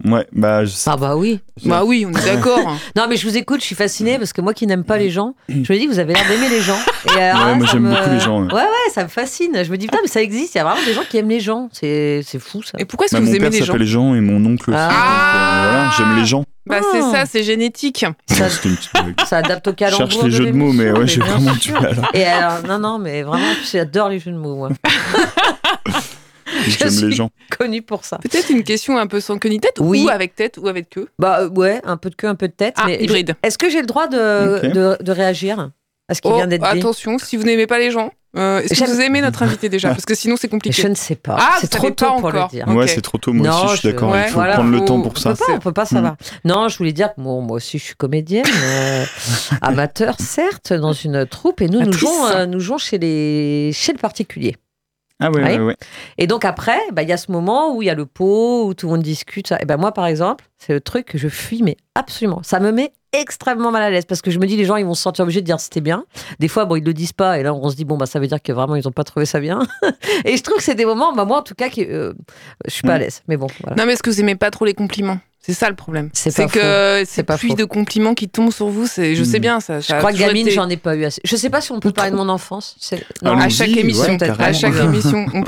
Ouais, bah, je sais- Ah bah oui. Bah oui, on est d'accord. Non, mais je vous écoute, je suis fascinée parce que moi qui n'aime pas les gens, je me dis que vous avez l'air d'aimer les gens. Et alors Ouais, là, moi, j'aime me- beaucoup les gens, ouais. Ouais, ouais, ça me fascine. Je me dis, putain, mais ça existe, il y a vraiment des gens qui aiment les gens. C'est c'est fou ça. Et pourquoi est-ce bah, que mon vous aimez père les gens s'appelle Jean et mon oncle aussi. Ah. donc, euh, voilà, j'aime les gens. Bah Ah. c'est ça, c'est génétique. Ça, C'était une petite blague. ça adapte au Je calembour. cherche les jeux de mots, mais ouais, j'ai vraiment du mal. Et alors, non, non, mais vraiment, j'adore les jeux de mots, moi. J'aime suis- les gens. Connu pour ça. Peut-être une question un peu sans queue ni tête, Oui. ou avec tête, ou avec queue. Bah euh, ouais, un peu de queue, un peu de tête. Ah, mais hybride. Est-ce que j'ai le droit de, de, de réagir à ce qui Oh, vient d'être dit attention, si vous n'aimez pas les gens, euh, est-ce que vous aimez notre invité déjà? Parce que sinon c'est compliqué. Je ne sais pas. Ah, c'est trop tôt pour encore. le dire. Ouais, c'est trop tôt. Moi Non, aussi, je suis d'accord. ouais, Il faut voilà, prendre le temps pour ça. On peut pas, on peut pas savoir. Non, je voulais dire que bon, moi aussi je suis comédienne, euh, amateur certes, dans une troupe, et nous nous jouons, euh, nous jouons chez les chez le particulier. Ah ouais, Ouais. ouais, ouais. Et donc après, bah, il y a ce moment où il y a le pot, où tout le monde discute. Ça. Et ben moi, par exemple, c'est le truc que je fuis, mais absolument. Ça me met extrêmement mal à l'aise parce que je me dis les gens ils vont se sentir obligés de dire c'était bien. Des fois bon ils le disent pas et là on se dit bon bah ça veut dire que vraiment ils ont pas trouvé ça bien. et je trouve que c'est des moments bah moi en tout cas qui euh, je suis pas à Mm. l'aise. Mais bon voilà. Non, mais est-ce que vous aimez pas trop les compliments? C'est ça le problème. C'est C'est pas que C'est ces pas pluies faux. de compliments qui tombent sur vous, c'est, je sais Mm. bien, ça. Je crois que gamine, j'en ai pas eu assez. Je sais pas si on peut parler de mon enfance. Non. Allons-y, À chaque ouais, émission, peut-être à chaque émission, on.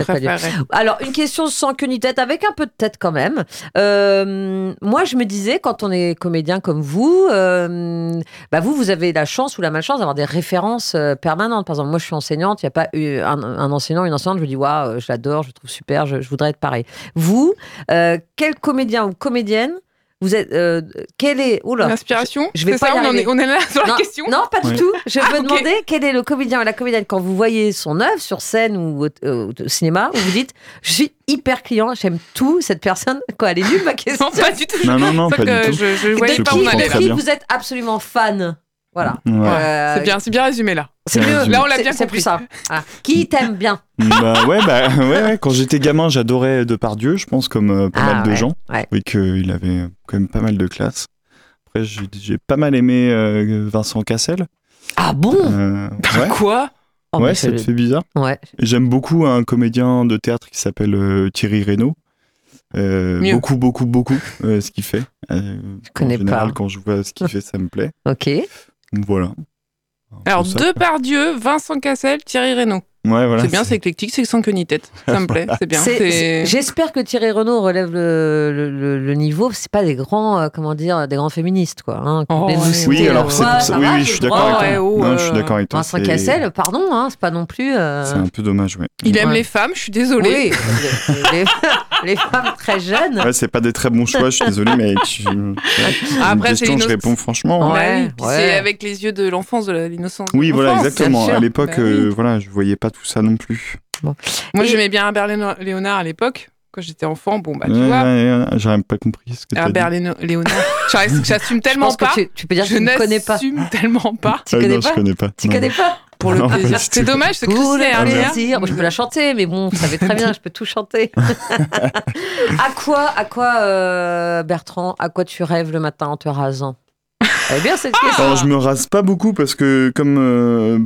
Alors, une question sans queue ni tête, avec un peu de tête quand même. Euh, moi, je me disais, quand on est comédien comme vous, euh, bah vous, vous avez la chance ou la malchance d'avoir des références euh, permanentes. Par exemple, moi, je suis enseignante, il n'y a pas eu un, un enseignant, une enseignante, je me dis, waouh, je l'adore, je le trouve super, je, je voudrais être pareil. Vous, euh, quel comédien ou comédienne vous êtes, euh, quel est, oula, L'inspiration je vais c'est pas ça, y on, est, on est là sur la non, question non, pas du tout. Je Ah, veux ok. demander quel est le comédien ou la comédienne quand vous voyez son œuvre sur scène ou au, euh, au cinéma, où vous dites je suis hyper client, j'aime tout cette personne. Quoi, elle est nulle ma question. Non, pas du tout. Non, non, non, pas que du tout. Je, je De voyais qui, pas où on allait là. vous êtes absolument fan Voilà. Ouais. Euh, C'est bien, c'est bien résumé là. C'est mieux. Là, on l'a bien C'est compris. plus ça. Qui t'aime bien bah, ouais, bah, ouais, ouais, quand j'étais gamin, j'adorais Depardieu, je pense, comme euh, pas Ah, mal de ouais, gens. ouais. Oui, qu'il avait quand même pas mal de classe. Après, j'ai pas mal aimé euh, Vincent Cassel. Ah bon? Euh, ouais, Quoi? Oh, ouais ça je- te fait bizarre. Ouais. J'aime beaucoup un comédien de théâtre qui s'appelle euh, Thierry Reynaud. Euh, beaucoup, beaucoup, beaucoup euh, ce qu'il fait. Euh, connais en général, pas. quand je vois ce qu'il fait, ça me plaît. Ok. Donc, Voilà. Alors, peu ça, deux quoi. par Dieu, Vincent Cassel, Thierry Reynaud. Ouais, voilà. c'est bien, c'est éclectique, c'est sans queue ni tête. Ça me plaît, c'est bien. C'est- c'est- c'est- J'espère que Thierry Renaud relève le, le, le- le niveau. C'est pas des grands, euh, comment dire, des grands féministes, quoi. Hein, Oh, ouais. Oui, alors euh, c'est ouais, ça. Oui, oui, je suis d'accord avec toi. Ouais, oh, non, je suis euh, d'accord avec toi. Vincent c'est- Cassel, pardon, hein, c'est pas non plus. euh, C'est un peu dommage, ouais. Il aime les femmes, je suis désolée. Oui, les, femmes très jeunes. Ouais, c'est pas des très bons choix, je suis désolé, mais tu... Après, une c'est question, je réponds franchement. Oui, ouais. c'est avec les yeux de l'enfance, de l'innocence. Oui, voilà, exactement. À l'époque, Bah oui. voilà, je voyais pas tout ça non plus. Moi, Et- j'aimais bien Herbert Léonard à l'époque, quand j'étais enfant. Bon, bah, tu Ouais, vois, ouais, ouais, J'aurais pas compris ce que tu as dit. Herbert Léonard. J'assume Je tellement que pas. tu, tu peux dire que Je ne connais pas. n'assume tellement pas. Tu Ah, connais non, pas je connais pas. Tu Non. connais pas Pour le Non, plaisir. C'est tout. dommage, c'est que Pour c'est le Herbert. plaisir. Moi, je peux la chanter, mais bon, vous savez très bien, je peux tout chanter. à quoi, à quoi euh, Bertrand, à quoi tu rêves le matin en te rasant? Eh bien, cette question. Alors, je me rase pas beaucoup parce que, comme euh,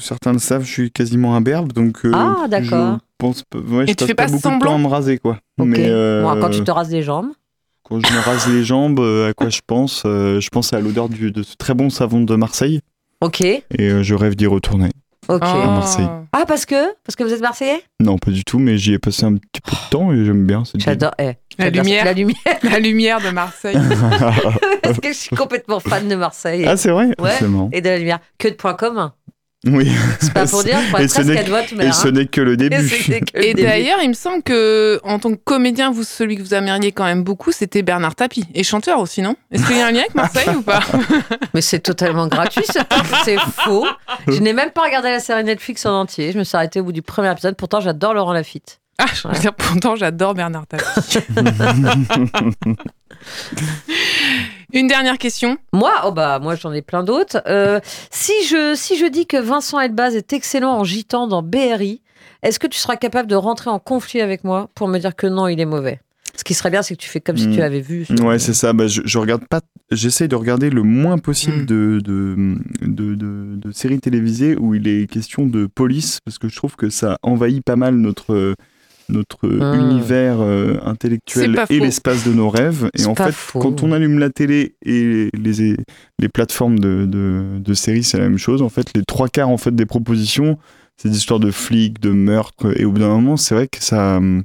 certains le savent, je suis quasiment imberbe, donc. euh, Ah, d'accord. Je pense. Ouais, Et je tu passe fais pas pas beaucoup de semblant temps à me raser, quoi. Mais euh, Bon, quand tu te rases les jambes. quand je me rase les jambes, euh, à quoi je pense Euh, Je pense à l'odeur de ce très bon savon de Marseille Ok, et euh, je rêve d'y retourner. Ok. Oh. Marseille. Ah, parce que Parce que vous êtes Marseillais? Non, pas du tout, mais j'y ai passé un petit peu de temps et j'aime bien. cette ville. J'adore. eh, La lumière. La lumière. La lumière de Marseille. parce que je suis complètement fan de Marseille. ah, c'est vrai? Ouais. C'est marrant. Et de la lumière. Que de points communs. Oui. C'est pas pour dire, pour Et ce presque n'est- votre Et mère. ce hein. n'est que le Et début. que Et d'ailleurs, il me semble que en tant que comédien, vous, celui que vous aimeriez quand même beaucoup, c'était Bernard Tapie. Et chanteur aussi, non? Est-ce qu'il y a un lien avec Marseille ou pas? Mais c'est totalement gratuit, ce truc, c'est faux. Je n'ai même pas regardé la série Netflix en entier. Je me suis arrêtée au bout du premier épisode. Pourtant, j'adore Laurent Lafitte. Ah, je veux dire, pourtant, j'adore Bernard Tapie. Une dernière question. Moi, oh bah, moi j'en ai plein d'autres. Euh, si, je, si je dis que Vincent Elbaz est excellent en gitan dans BRI, est-ce que tu seras capable de rentrer en conflit avec moi pour me dire que non, il est mauvais? Ce qui serait bien, c'est que tu fais comme si Hmm. tu l'avais vu. Ouais, c'est ça. Bah, je, je regarde pas. J'essaie de regarder le moins possible Mm. de, de, de, de- de séries télévisées où il est question de police parce que je trouve que ça envahit pas mal notre notre Mm. univers euh, intellectuel et l'espace de nos rêves. Et en fait, faux. quand on allume la télé et les, les plateformes de, de, de séries, c'est la même chose. En fait, les trois quarts en fait des propositions, c'est des histoires de flics, de meurtres. Et au bout d'un moment, c'est vrai que ça. hum,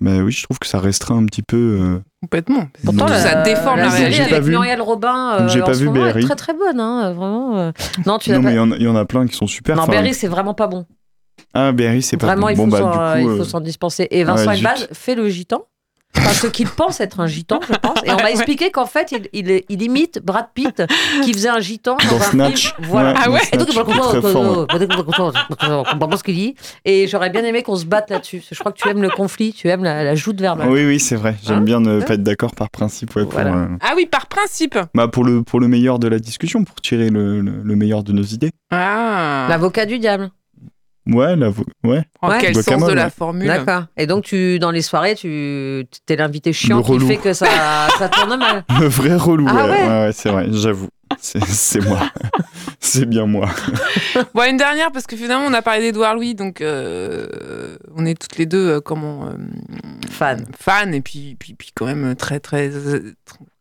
Bah oui, je trouve que ça restreint un petit peu. euh, Complètement. Pourtant, Donc, la, ça déforme la réalité. Avec. Muriel Robin euh, J'ai pas vu est BRI. très très bonne, hein, vraiment. euh. Non, tu mais il y en a- il y, en a plein qui sont super. Non, Berry, c'est vraiment pas bon. Ah, Berry, c'est pas Vraiment, bon. il Bon, faut bah, s'en- euh, il faut euh, s'en dispenser. Et Vincent ouais. Elbaz fait le gitan. Enfin, ce qu'il pense être un gitan, je pense. Et on m'a expliqué qu'en fait, il, il, il imite Brad Pitt, qui faisait un gitan dans, Dans un Snatch. film. Voilà. Ah ouais Et donc, on comprend pas ce qu'il dit. Et j'aurais bien aimé qu'on se batte là-dessus. Parce Je crois que tu aimes le conflit, tu aimes la, la joute verbale. Oui, oui, c'est vrai. J'aime Hein bien ne pas être d'accord par principe. Ouais, pour, Voilà. euh, Ah oui, par principe. bah, pour, le, pour le meilleur de la discussion, pour tirer le, le, le meilleur de nos idées. Ah. L'avocat du diable. Ouais, la vo- ouais. En Ouais. quel sens Guacamole, de la ouais. formule D'accord. Et donc, tu, dans les soirées, tu es l'invité chiant Le qui fait que ça, ça tourne mal. Le vrai relou. Ah ouais, ouais ouais, ouais, c'est vrai, j'avoue. C'est moi. c'est bien moi. Bon, une dernière, parce que finalement, on a parlé d'Edouard Louis, donc euh, on est toutes les deux, euh, comment. euh, Fan. Fans, et puis, puis, puis quand même très, très. euh,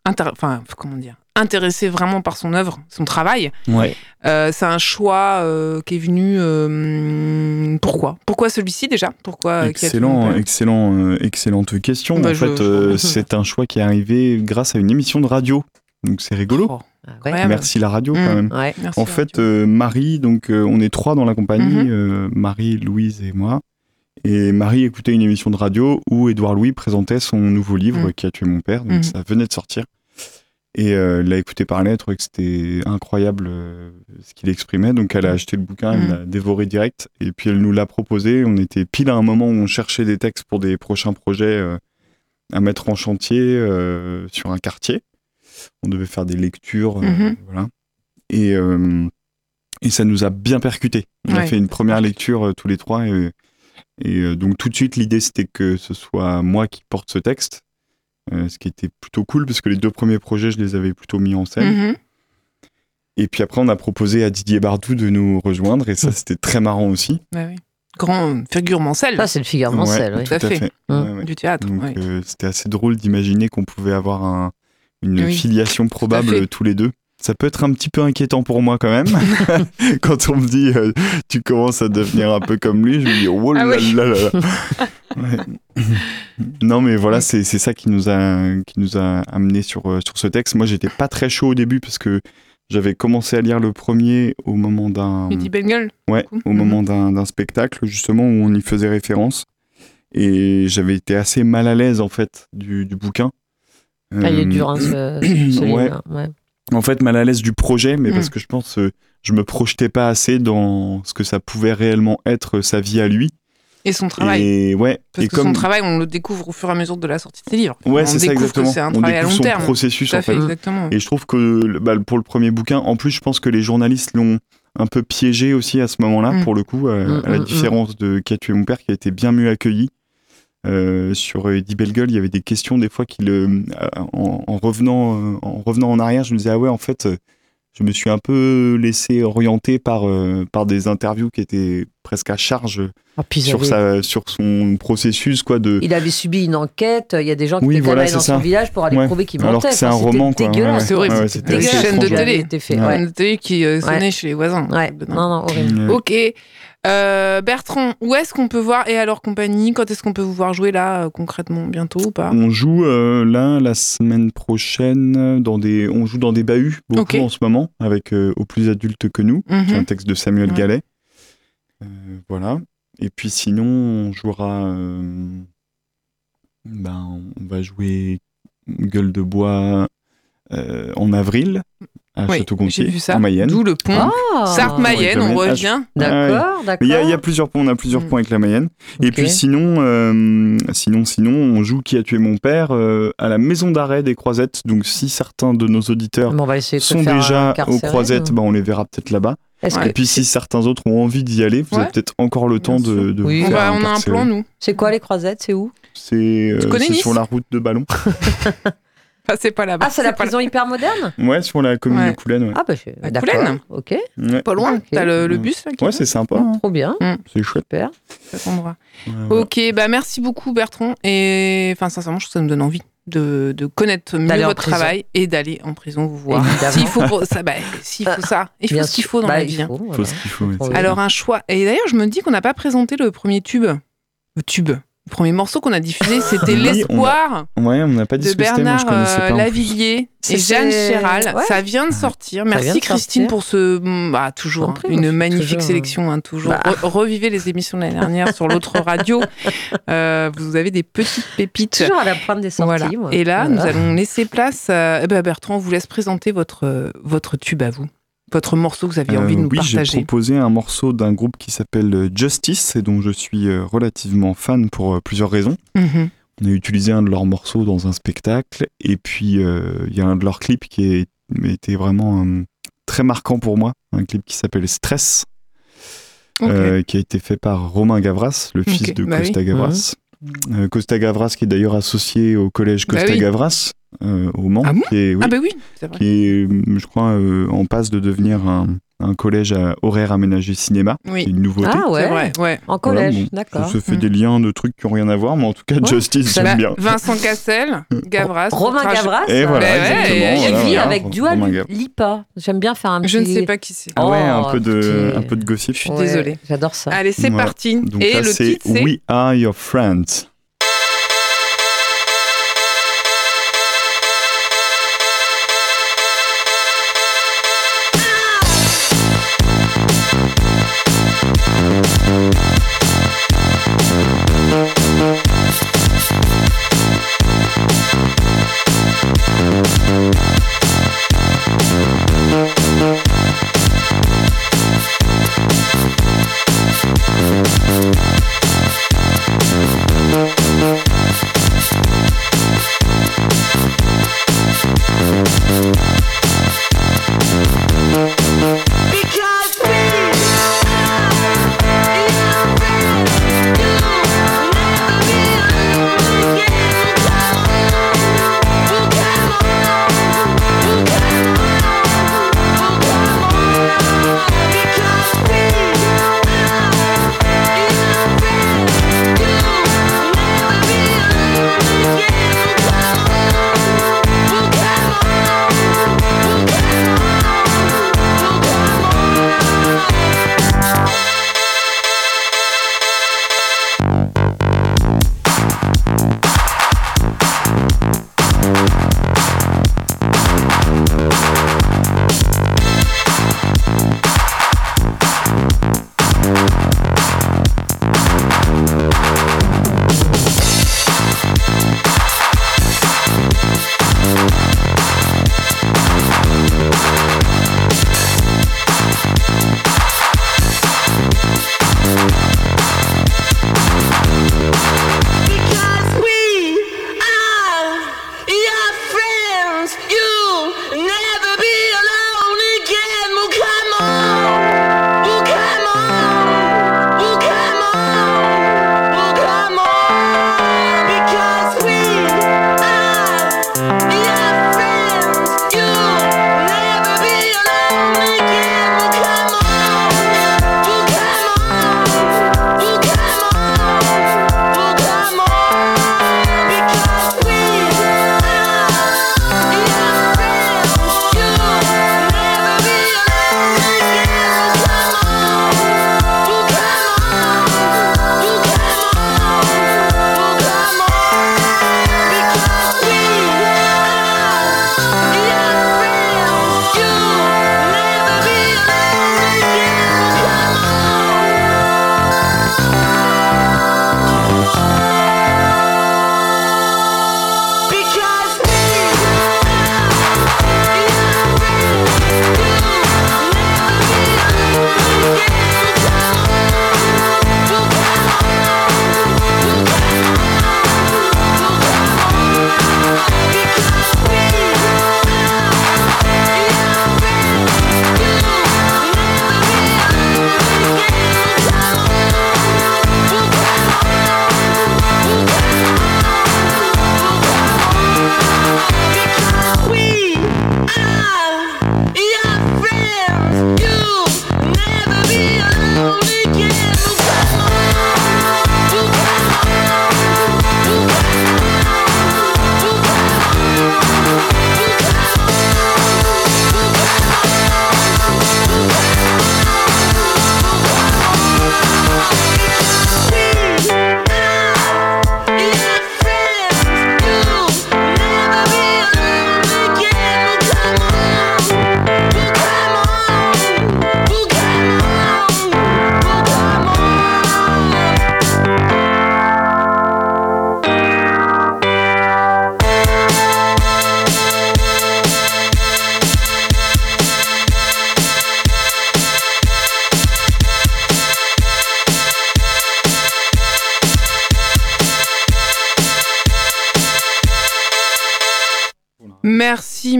Enfin, comment dire Intéressé vraiment par son œuvre, son travail. Ouais. Euh, c'est un choix euh, qui est venu. euh, pourquoi? Pourquoi celui-ci déjà? Pourquoi Excellent, excellent, euh, excellente question. Bah, en je- fait, euh, c'est un choix qui est arrivé grâce à une émission de radio. Donc c'est rigolo. Oh, Ah ouais. Merci la radio Mm. quand même. Ouais. Merci, En fait, euh, Marie, donc euh, on est trois dans la compagnie, Mhm. euh, Marie, Louise et moi. Et Marie écoutait une émission de radio où Édouard Louis présentait son nouveau livre Mhm. qui a tué mon père. Donc Mhm. ça venait de sortir. Et euh, elle l'a écouté parler, elle trouvait que c'était incroyable euh, ce qu'il exprimait. Donc elle a acheté le bouquin, elle Mhm. l'a dévoré direct. Et puis elle nous l'a proposé. On était pile à un moment où on cherchait des textes pour des prochains projets euh, à mettre en chantier sur un quartier. On devait faire des lectures. Mhm. voilà. Et, et ça nous a bien percuté. On a fait une première lecture tous les trois. Et, et, donc tout de suite, l'idée c'était que ce soit moi qui porte ce texte. Euh, ce qui était plutôt cool parce que les deux premiers projets, je les avais plutôt mis en scène. Mhm. Et puis après, on a proposé à Didier Bardou de nous rejoindre et ça, c'était très marrant aussi. Ouais, oui. Grand figure Mancel Ça, c'est le figure Mancel, Ouais, oui. Tout à fait. Mm. Ouais, ouais. du théâtre. Donc euh, c'était assez drôle d'imaginer qu'on pouvait avoir un- une Oui, filiation probable tous les deux. Ça peut être un petit peu inquiétant pour moi quand même. Quand on me dit euh, tu commences à devenir un peu comme lui, je me dis oh là Ah oui. là là là. Ouais. Non mais voilà, c'est c'est ça qui nous a qui nous a amené sur euh, sur ce texte. Moi, j'étais pas très chaud au début parce que j'avais commencé à lire le premier au moment d'un Midi Bengal. Ouais, au Mhm. moment d'un d'un spectacle, justement, où on y faisait référence. Et j'avais été assez mal à l'aise, en fait, du, du bouquin. Ah, il est Euh, dur, hein, ce, ce ouais. livre. Ouais. En fait, mal à l'aise du projet, mais Mm. parce que je pense euh, je me projetais pas assez dans ce que ça pouvait réellement être euh, sa vie à lui. Et son travail. Et ouais, Parce et que comme son travail, on le découvre au fur et à mesure de la sortie de ses livres. ouais, on c'est ça découvre exactement. que c'est un on travail à découvre long son terme. processus en fait, fait. exactement. Et je trouve que bah, pour le premier bouquin, en plus, je pense que les journalistes l'ont un peu piégé aussi à ce moment-là, Mm. pour le coup, euh, à la mm. différence de Qui a tué mon père, qui a été bien mieux accueilli. Euh, sur Eddie Bellegueule, il y avait des questions des fois qui le, euh, en, en revenant, euh, en revenant en arrière, je me disais ah ouais en fait, euh, je me suis un peu laissé orienter par euh, par des interviews qui étaient presque à charge Ah, sur avait- sa sur son processus quoi de Il avait subi une enquête, il y a des gens qui Oui, étaient voilà, allés dans son village pour aller Ouais. prouver qu'il Alors mentait. que c'est Enfin, un roman, quoi. dégueulasse. Ouais, ouais. C'est horrible. Ouais, ouais, C'était assez chaînes de télé. Chaîne de télé qui euh, sonnait Ouais. chez les voisins. Ouais. Non, non, horrible. Ouais. Ok. Euh, Bertrand, où est-ce qu'on peut voir Et alors compagnie, quand est-ce qu'on peut vous voir jouer là euh, concrètement Bientôt ou pas On joue euh, là la semaine prochaine dans des on joue dans des bahuts beaucoup en ce moment avec euh, au plus adulte que nous, qui est un texte de Samuel Ouais. Gallet. Voilà. Et puis sinon on jouera ben on va jouer Gueule de bois en avril Oui, j'ai Château-Gontier vu ça. en Mayenne. D'où le pont. Ah, Sarthe-Mayenne, on revient. D'accord, d'accord. Il y, a- il y a plusieurs ponts, on a plusieurs Mm. ponts avec la Mayenne. Et puis sinon, euh, sinon, sinon, on joue Qui a tué mon père euh, à la maison d'arrêt des Croisettes. Donc si certains de nos auditeurs sont déjà aux Croisettes, ou- bah, on les verra peut-être là-bas. Que Et puis si certains autres ont envie d'y aller, vous Ouais. avez peut-être encore le temps de, Oui. vous On, faire va- on a un plan, nous. c'est quoi les croisettes? C'est où? C'est euh, c'est Nice? sur la route de Ballon. Ah, c'est pas là-bas. Ah, c'est la pas prison hyper moderne? Ouais, sur la commune Ouais. de Coulennes. Ouais, Ah, bah, je... À d'accord. Coulennes Ok, Ouais. Pas loin. Ok. T'as le, bus là qui Ouais, c'est sympa. trop bien, C'est chouette. super. cet endroit. Ouais, ouais. Ok, bah merci beaucoup Bertrand. Et enfin, sincèrement, je trouve que ça me donne envie de, de connaître mieux D'aller en votre prison. travail et d'aller en prison vous voir. Évidemment. S'il faut pour- ça, bah, s'il faut ça, il faut Bien ce qu'il sûr. faut dans Bah, la il vie. hein. faut, Faut voilà. ce qu'il faut. ouais, Alors un choix. Et d'ailleurs, je me dis qu'on n'a pas présenté le premier tube. Le tube. Le premier morceau qu'on a diffusé, c'était Oui, on a- L'espoir Ouais, on n'a pas de dit Bernard euh. Lavillier et Jeanne Chéral. ouais. Ça vient de sortir. vient Merci de Christine sortir. pour ce mm, bah, toujours hein, une magnifique euh, sélection. hein, toujours bah. Re- revivez les émissions de l'année dernière sur l'autre radio. Euh, vous avez des petites pépites. Toujours à la pointe des sorties. Voilà. moi. Et là, Voilà. nous allons laisser place. À... Eh ben, Bertrand, on vous laisse présenter votre, votre tube à vous. Votre morceau que vous aviez envie de Euh, nous oui, j'ai partager. proposé un morceau d'un groupe qui s'appelle euh, Justice et dont je suis euh, relativement fan pour euh, plusieurs raisons. Mhm. On a utilisé un de leurs morceaux dans un spectacle et puis euh, il y a un de leurs clips qui a été vraiment euh, très marquant pour moi, un clip qui s'appelle Stress, euh, qui a été fait par Romain Gavras, le fils de bah Costa oui. Gavras. Euh, Costa Gavras, qui est d'ailleurs associé au collège Bah Costa oui. Gavras euh, au Mans, Ah bon qui est, oui, Ah bah oui, c'est vrai. qui est, je crois, euh, en passe de devenir un, un collège à horaire aménagé cinéma. Oui. C'est une nouveauté. Ah ouais, vrai, ouais. en Voilà, collège, bon, d'accord. On se fait Mm. des liens de trucs qui n'ont rien à voir, mais en tout cas, Ouais, Justice, j'aime bien. Vincent Cassel, Gavras. Romain Gavras, Et voilà, Ouais, exactement. ouais, il voilà, avec Dua Romain Gavras. Lipa. J'aime bien faire un petit... Je ne sais pas qui c'est. Ah ouais, un Oh, peu de, petit- un peu de gossip. Je suis Ouais, désolée. J'adore ça. Allez, c'est Voilà. parti. Donc Et là, le titre, c'est We Are Your Friends.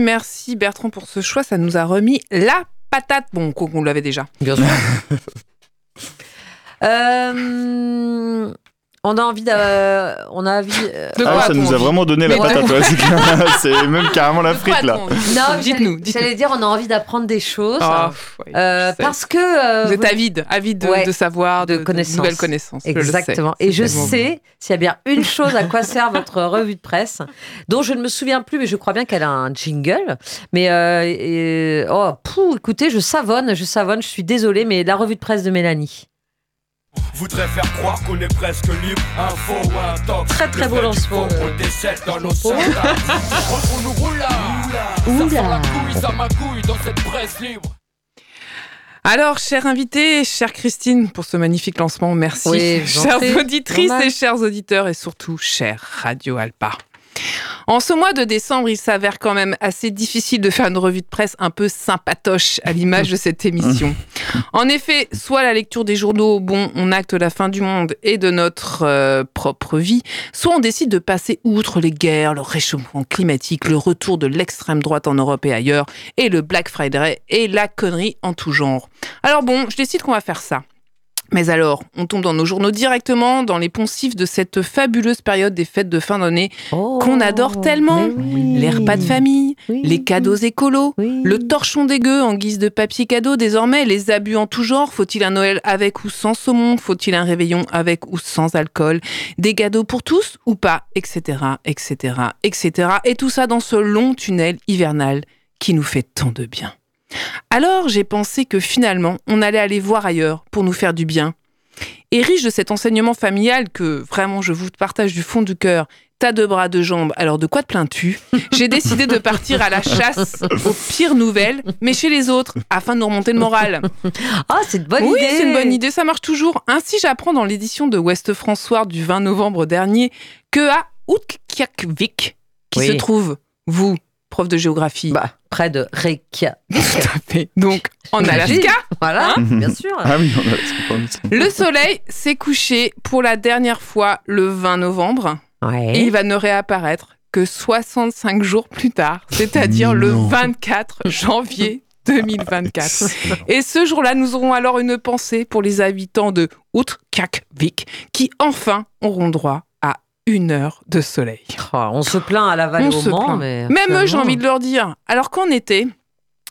Merci, Bertrand pour ce choix. Ça nous a remis la patate. Bon, qu'on qu'on l'avait déjà. Bien sûr. Euh, On a envie de. on a envie. euh, Ah, ça nous a envie vraiment donné la Mais patate. ouais, c'est même carrément la frite là. Non, dites-nous. j'allais- dire, on a envie d'apprendre des choses. Ah, ouais, Euh, parce que. euh, Vous êtes avide, avide de, Ouais, de savoir, de de, de connaissances. nouvelles connaissances. Exactement. Et je sais, s'il y a bien une chose à quoi sert votre revue de presse, dont je ne me souviens plus, mais je crois bien qu'elle a un jingle. Mais euh, et- oh, écoutez, je savonne, je savonne. Je suis désolée, mais la revue de presse de Mélanie. Voudrait faire croire qu'on est presque libre, info ou un top. Très, très beau lancement faux, On le décèle dans nos soldats. on nous roule là. Ça sent la couille, ça magouille dans cette presse libre. Alors, chère invitée, chère Christine, pour ce magnifique lancement, merci. Oui, chères auditrices et chers auditeurs, et surtout, chère Radio Alpa. En ce mois de décembre, il s'avère quand même assez difficile de faire une revue de presse un peu sympatoche à l'image de cette émission. En effet, soit la lecture des journaux, bon, on acte la fin du monde et de notre euh, propre vie, soit on décide de passer outre les guerres, le réchauffement climatique, le retour de l'extrême droite en Europe et ailleurs, et le Black Friday et la connerie en tout genre. Alors bon, je décide qu'on va faire ça. Mais alors, on tombe dans nos journaux directement, dans les poncifs de cette fabuleuse période des fêtes de fin d'année, Oh, Qu'on adore tellement. oui. les repas de famille, Oui, les cadeaux écolos, oui. le torchon dégueu en guise de papier cadeau désormais, les abus en tout genre, faut-il un Noël avec ou sans saumon, faut-il un réveillon avec ou sans alcool, des cadeaux pour tous ou pas, etc., etc., etc. Et tout ça dans ce long tunnel hivernal qui nous fait tant de bien. Alors j'ai pensé que finalement on allait aller voir ailleurs pour nous faire du bien. Et riche de cet enseignement familial que vraiment je vous partage du fond du cœur, t'as deux bras, deux jambes, alors de quoi te plains-tu? J'ai décidé de partir à la chasse aux pires nouvelles, mais chez les autres, afin de nous remonter le moral. Ah, c'est une bonne oui, idée. c'est une bonne idée, ça marche toujours. Ainsi, j'apprends dans l'édition de Ouest François du 20 novembre dernier que à Utqiagvik, qui Oui. se trouve, vous, prof de géographie, Bah, près de Reykjavik. tout à fait, donc en. Alaska, Voilà, Hein bien sûr. Ah oui, on a c'est pas mal, ça. le soleil s'est couché pour la dernière fois le 20 novembre Ouais. et il va ne réapparaître que 65 jours plus tard, c'est-à-dire le Non. 24 janvier 2024. Et ce jour-là, nous aurons alors une pensée pour les habitants de Utqiagvik qui enfin auront droit à une heure de soleil. Oh, on se plaint à la vallée On au Mans, mais. Même eux, j'ai envie de leur dire, alors qu'en été,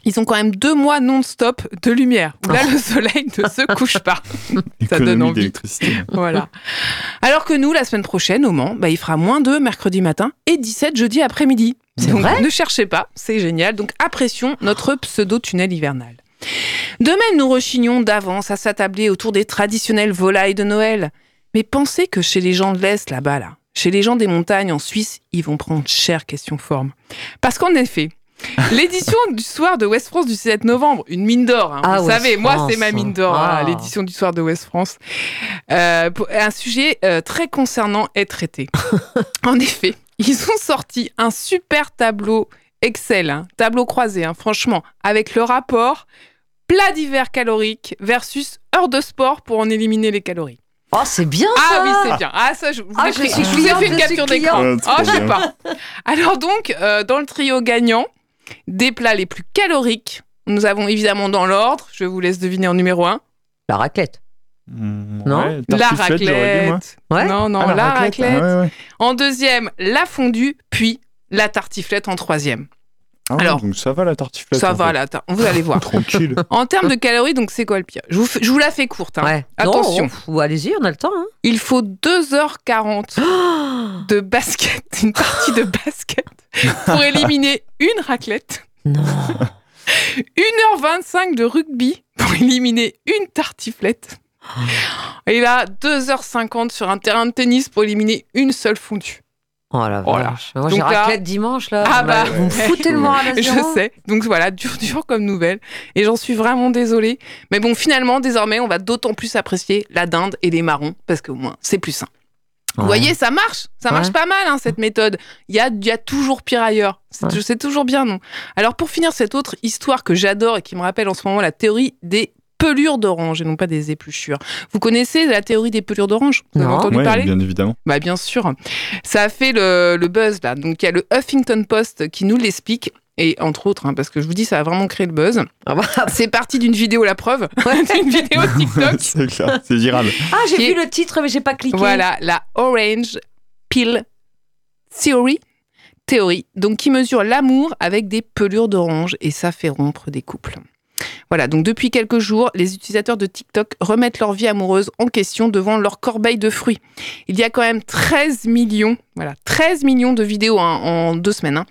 ils ont quand même deux mois non-stop de lumière. Où là, le soleil ne se couche pas. Ça donne envie. d'électricité. Voilà. Alors que nous, la semaine prochaine, au Mans, bah, il fera moins 2 mercredi matin et 17 jeudi après-midi. C'est Donc vrai? ne cherchez pas, c'est génial. Donc apprécions notre pseudo-tunnel hivernal. De même, nous rechignons d'avance à s'attabler autour des traditionnelles volailles de Noël. Mais pensez que chez les gens de l'Est, là-bas, là, chez les gens des montagnes en Suisse, ils vont prendre cher question forme. Parce qu'en effet, l'édition du soir de West France du 7 novembre, une mine d'or, hein, Ah, vous West savez, moi c'est ma mine d'or, Ah. hein, l'édition du soir de West France. Euh, un sujet euh, très concernant est traité. en effet, ils ont sorti un super tableau Excel, hein, tableau croisé, franchement, avec le rapport plat d'hiver calorique versus heure de sport pour en éliminer les calories. Oh, c'est bien ça Ah oui, c'est bien. Ah ça, je vous, Ah, ai je pris- suis je vous ai cliente, fait une capture d'écran. Ah, Ah, je sais pas. Alors donc, euh, dans le trio gagnant, des plats les plus caloriques, nous avons évidemment dans l'ordre, je vous laisse deviner en numéro 1, La raclette. Mm, Non ouais, la dit, raclette. Ouais. Non, non, Ah, la, raclette. Ah, ouais, ouais. En deuxième, la fondue, puis la tartiflette en troisième. Ah Alors, donc ça va la tartiflette. Ça en va fait. tar- vous allez voir. Tranquille. En termes de calories, donc c'est quoi le pire? Je vous, fais- je vous la fais courte. hein. Ouais. Attention. Oh, allez-y, on a le temps. hein. Il faut 2h40 de basket, une partie de basket, pour éliminer une raclette. Non. 1h25 de rugby pour éliminer une tartiflette. Et là, 2h50 sur un terrain de tennis pour éliminer une seule fondue. Oh la Voilà. vache. Moi, j'ai là- raclette dimanche, là. Ah bah, Vous me foutez le moral à Je sais. Donc voilà, dur, dur comme nouvelle. Et j'en suis vraiment désolée. Mais bon, finalement, désormais, on va d'autant plus apprécier la dinde et les marrons parce qu'au moins, c'est plus sain. Vous voyez, ça marche. Ça marche pas mal, hein, cette méthode. Il y a, y a toujours pire ailleurs. C'est Ouais. c'est toujours bien, non? Alors, pour finir, cette autre histoire que j'adore et qui me rappelle en ce moment la théorie des pelures d'orange et non pas des épluchures. Vous connaissez la théorie des pelures d'orange? Vous avez Non. entendu Ouais, parler? bien évidemment. bah bien sûr. Ça a fait le, le buzz là. Donc il y a le Huffington Post qui nous l'explique. et entre autres, hein, parce que je vous dis, ça a vraiment créé le buzz. Ah bah, C'est parti d'une vidéo, la preuve, d'une vidéo TikTok. c'est clair, c'est. Ah, j'ai vu est- le titre, mais j'ai pas cliqué. Voilà, la Orange Peel Theory. Théorie, donc qui mesure l'amour avec des pelures d'orange et ça fait rompre des couples. Voilà, donc depuis quelques jours, les utilisateurs de TikTok remettent leur vie amoureuse en question devant leur corbeille de fruits. Il y a quand même 13 millions, voilà, 13 millions de vidéos hein, en deux semaines, hein,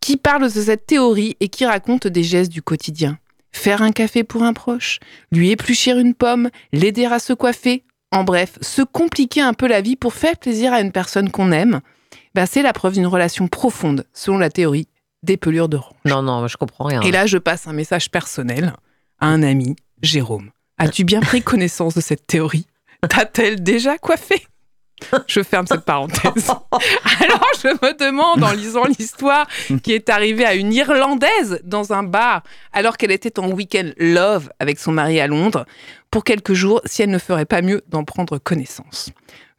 qui parlent de cette théorie et qui racontent des gestes du quotidien. Faire un café pour un proche, lui éplucher une pomme, l'aider à se coiffer, en bref, se compliquer un peu la vie pour faire plaisir à une personne qu'on aime, ben, c'est la preuve d'une relation profonde, selon la théorie des pelures d'orange. Non, non, je comprends rien. Et là, je passe un message personnel à un ami, Jérôme. As-tu bien pris connaissance de cette théorie? T'a-t-elle déjà coiffé? Je ferme cette parenthèse. Alors, je me demande, en lisant l'histoire qui est arrivée à une Irlandaise dans un bar, alors qu'elle était en week-end love avec son mari à Londres, pour quelques jours, si elle ne ferait pas mieux d'en prendre connaissance.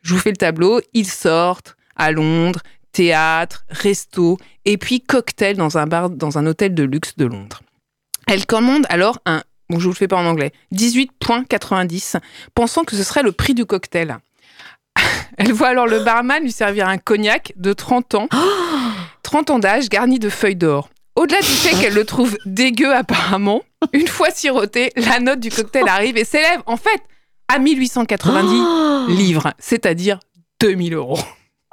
Je vous fais le tableau. Ils sortent à Londres, théâtre, resto, et puis cocktail dans un bar, dans un hôtel de luxe de Londres. Elle commande alors un, bon, je vous le fais pas en anglais, 18,90, pensant que ce serait le prix du cocktail. Elle voit alors le barman lui servir un cognac de 30 ans, 30 ans d'âge, garni de feuilles d'or. Au-delà du fait qu'elle le trouve dégueu apparemment, une fois siroté, la note du cocktail arrive et s'élève en fait à 1890 livres, c'est-à-dire 2000 euros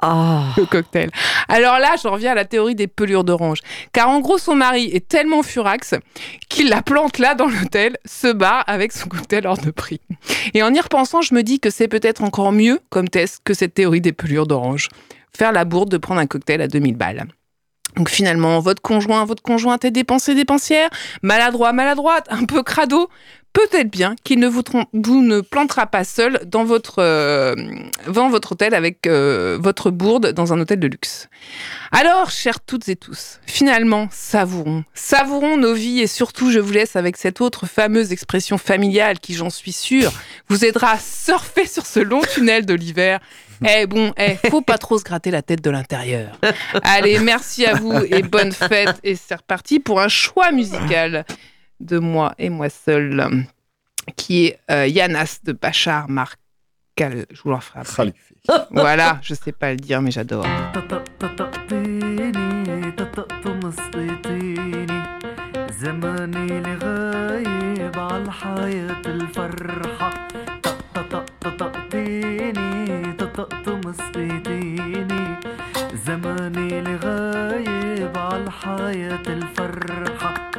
Ah. le cocktail. Alors là, je reviens à la théorie des pelures d'orange. Car en gros, son mari est tellement furax qu'il la plante là dans l'hôtel, se barre avec son cocktail hors de prix. Et en y repensant, je me dis que c'est peut-être encore mieux comme test que cette théorie des pelures d'orange. Faire la bourde de prendre un cocktail à 2000 balles. Donc finalement, votre conjoint, votre conjointe est dépensé, dépensière, maladroit, maladroite, un peu crado. Peut-être bien qu'il ne vous, ne plantera pas seul dans votre, euh, dans votre hôtel avec euh, votre bourde dans un hôtel de luxe. Alors, chères toutes et tous, finalement, savourons, savourons nos vies et surtout, je vous laisse avec cette autre fameuse expression familiale qui, j'en suis sûre, vous aidera à surfer sur ce long tunnel de l'hiver. Eh bon, eh, faut pas trop se gratter la tête de l'intérieur. Allez, merci à vous et bonne fête. Et c'est reparti pour un choix musical de moi et moi seul, qui est euh, Yanas de Bachar Markal. Je vous le referai après. Voilà, je sais pas le dire, mais j'adore. طقطقتيني طقطقتم سقيتيني زماني لغايب عالحياة الفرحة طقطقتيني طقطقتم سقيتيني زماني لغايب عالحياة الفرحة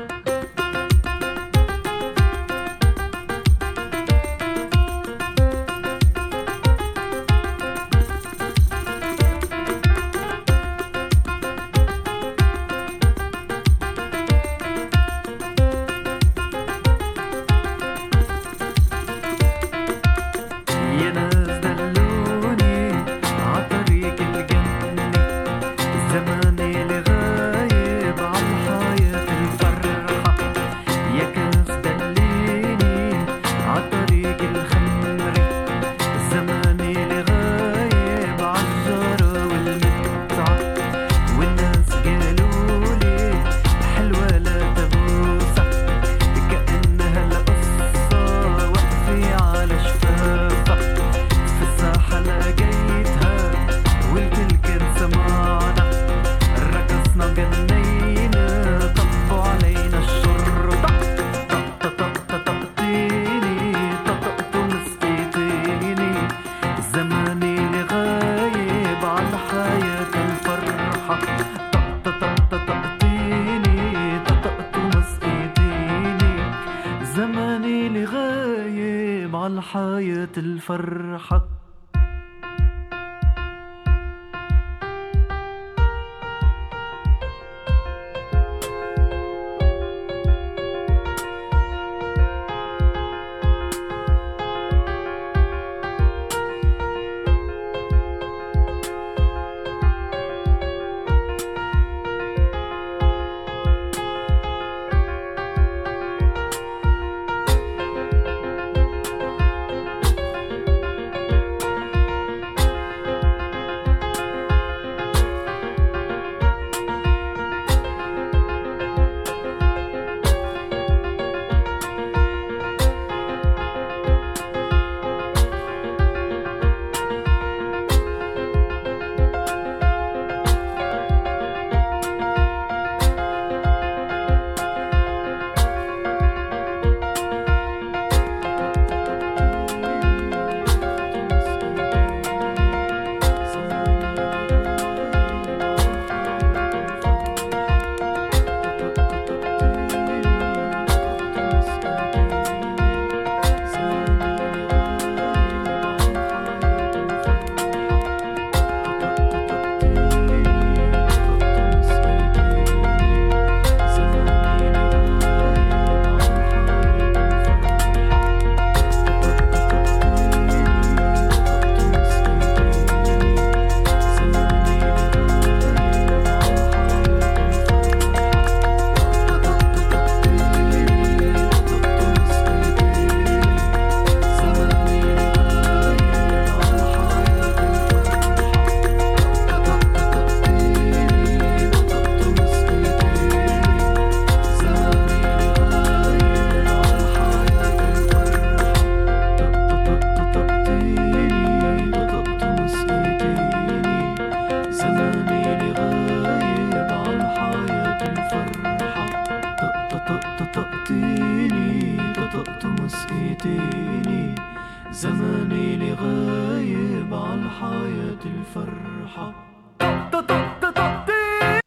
suffer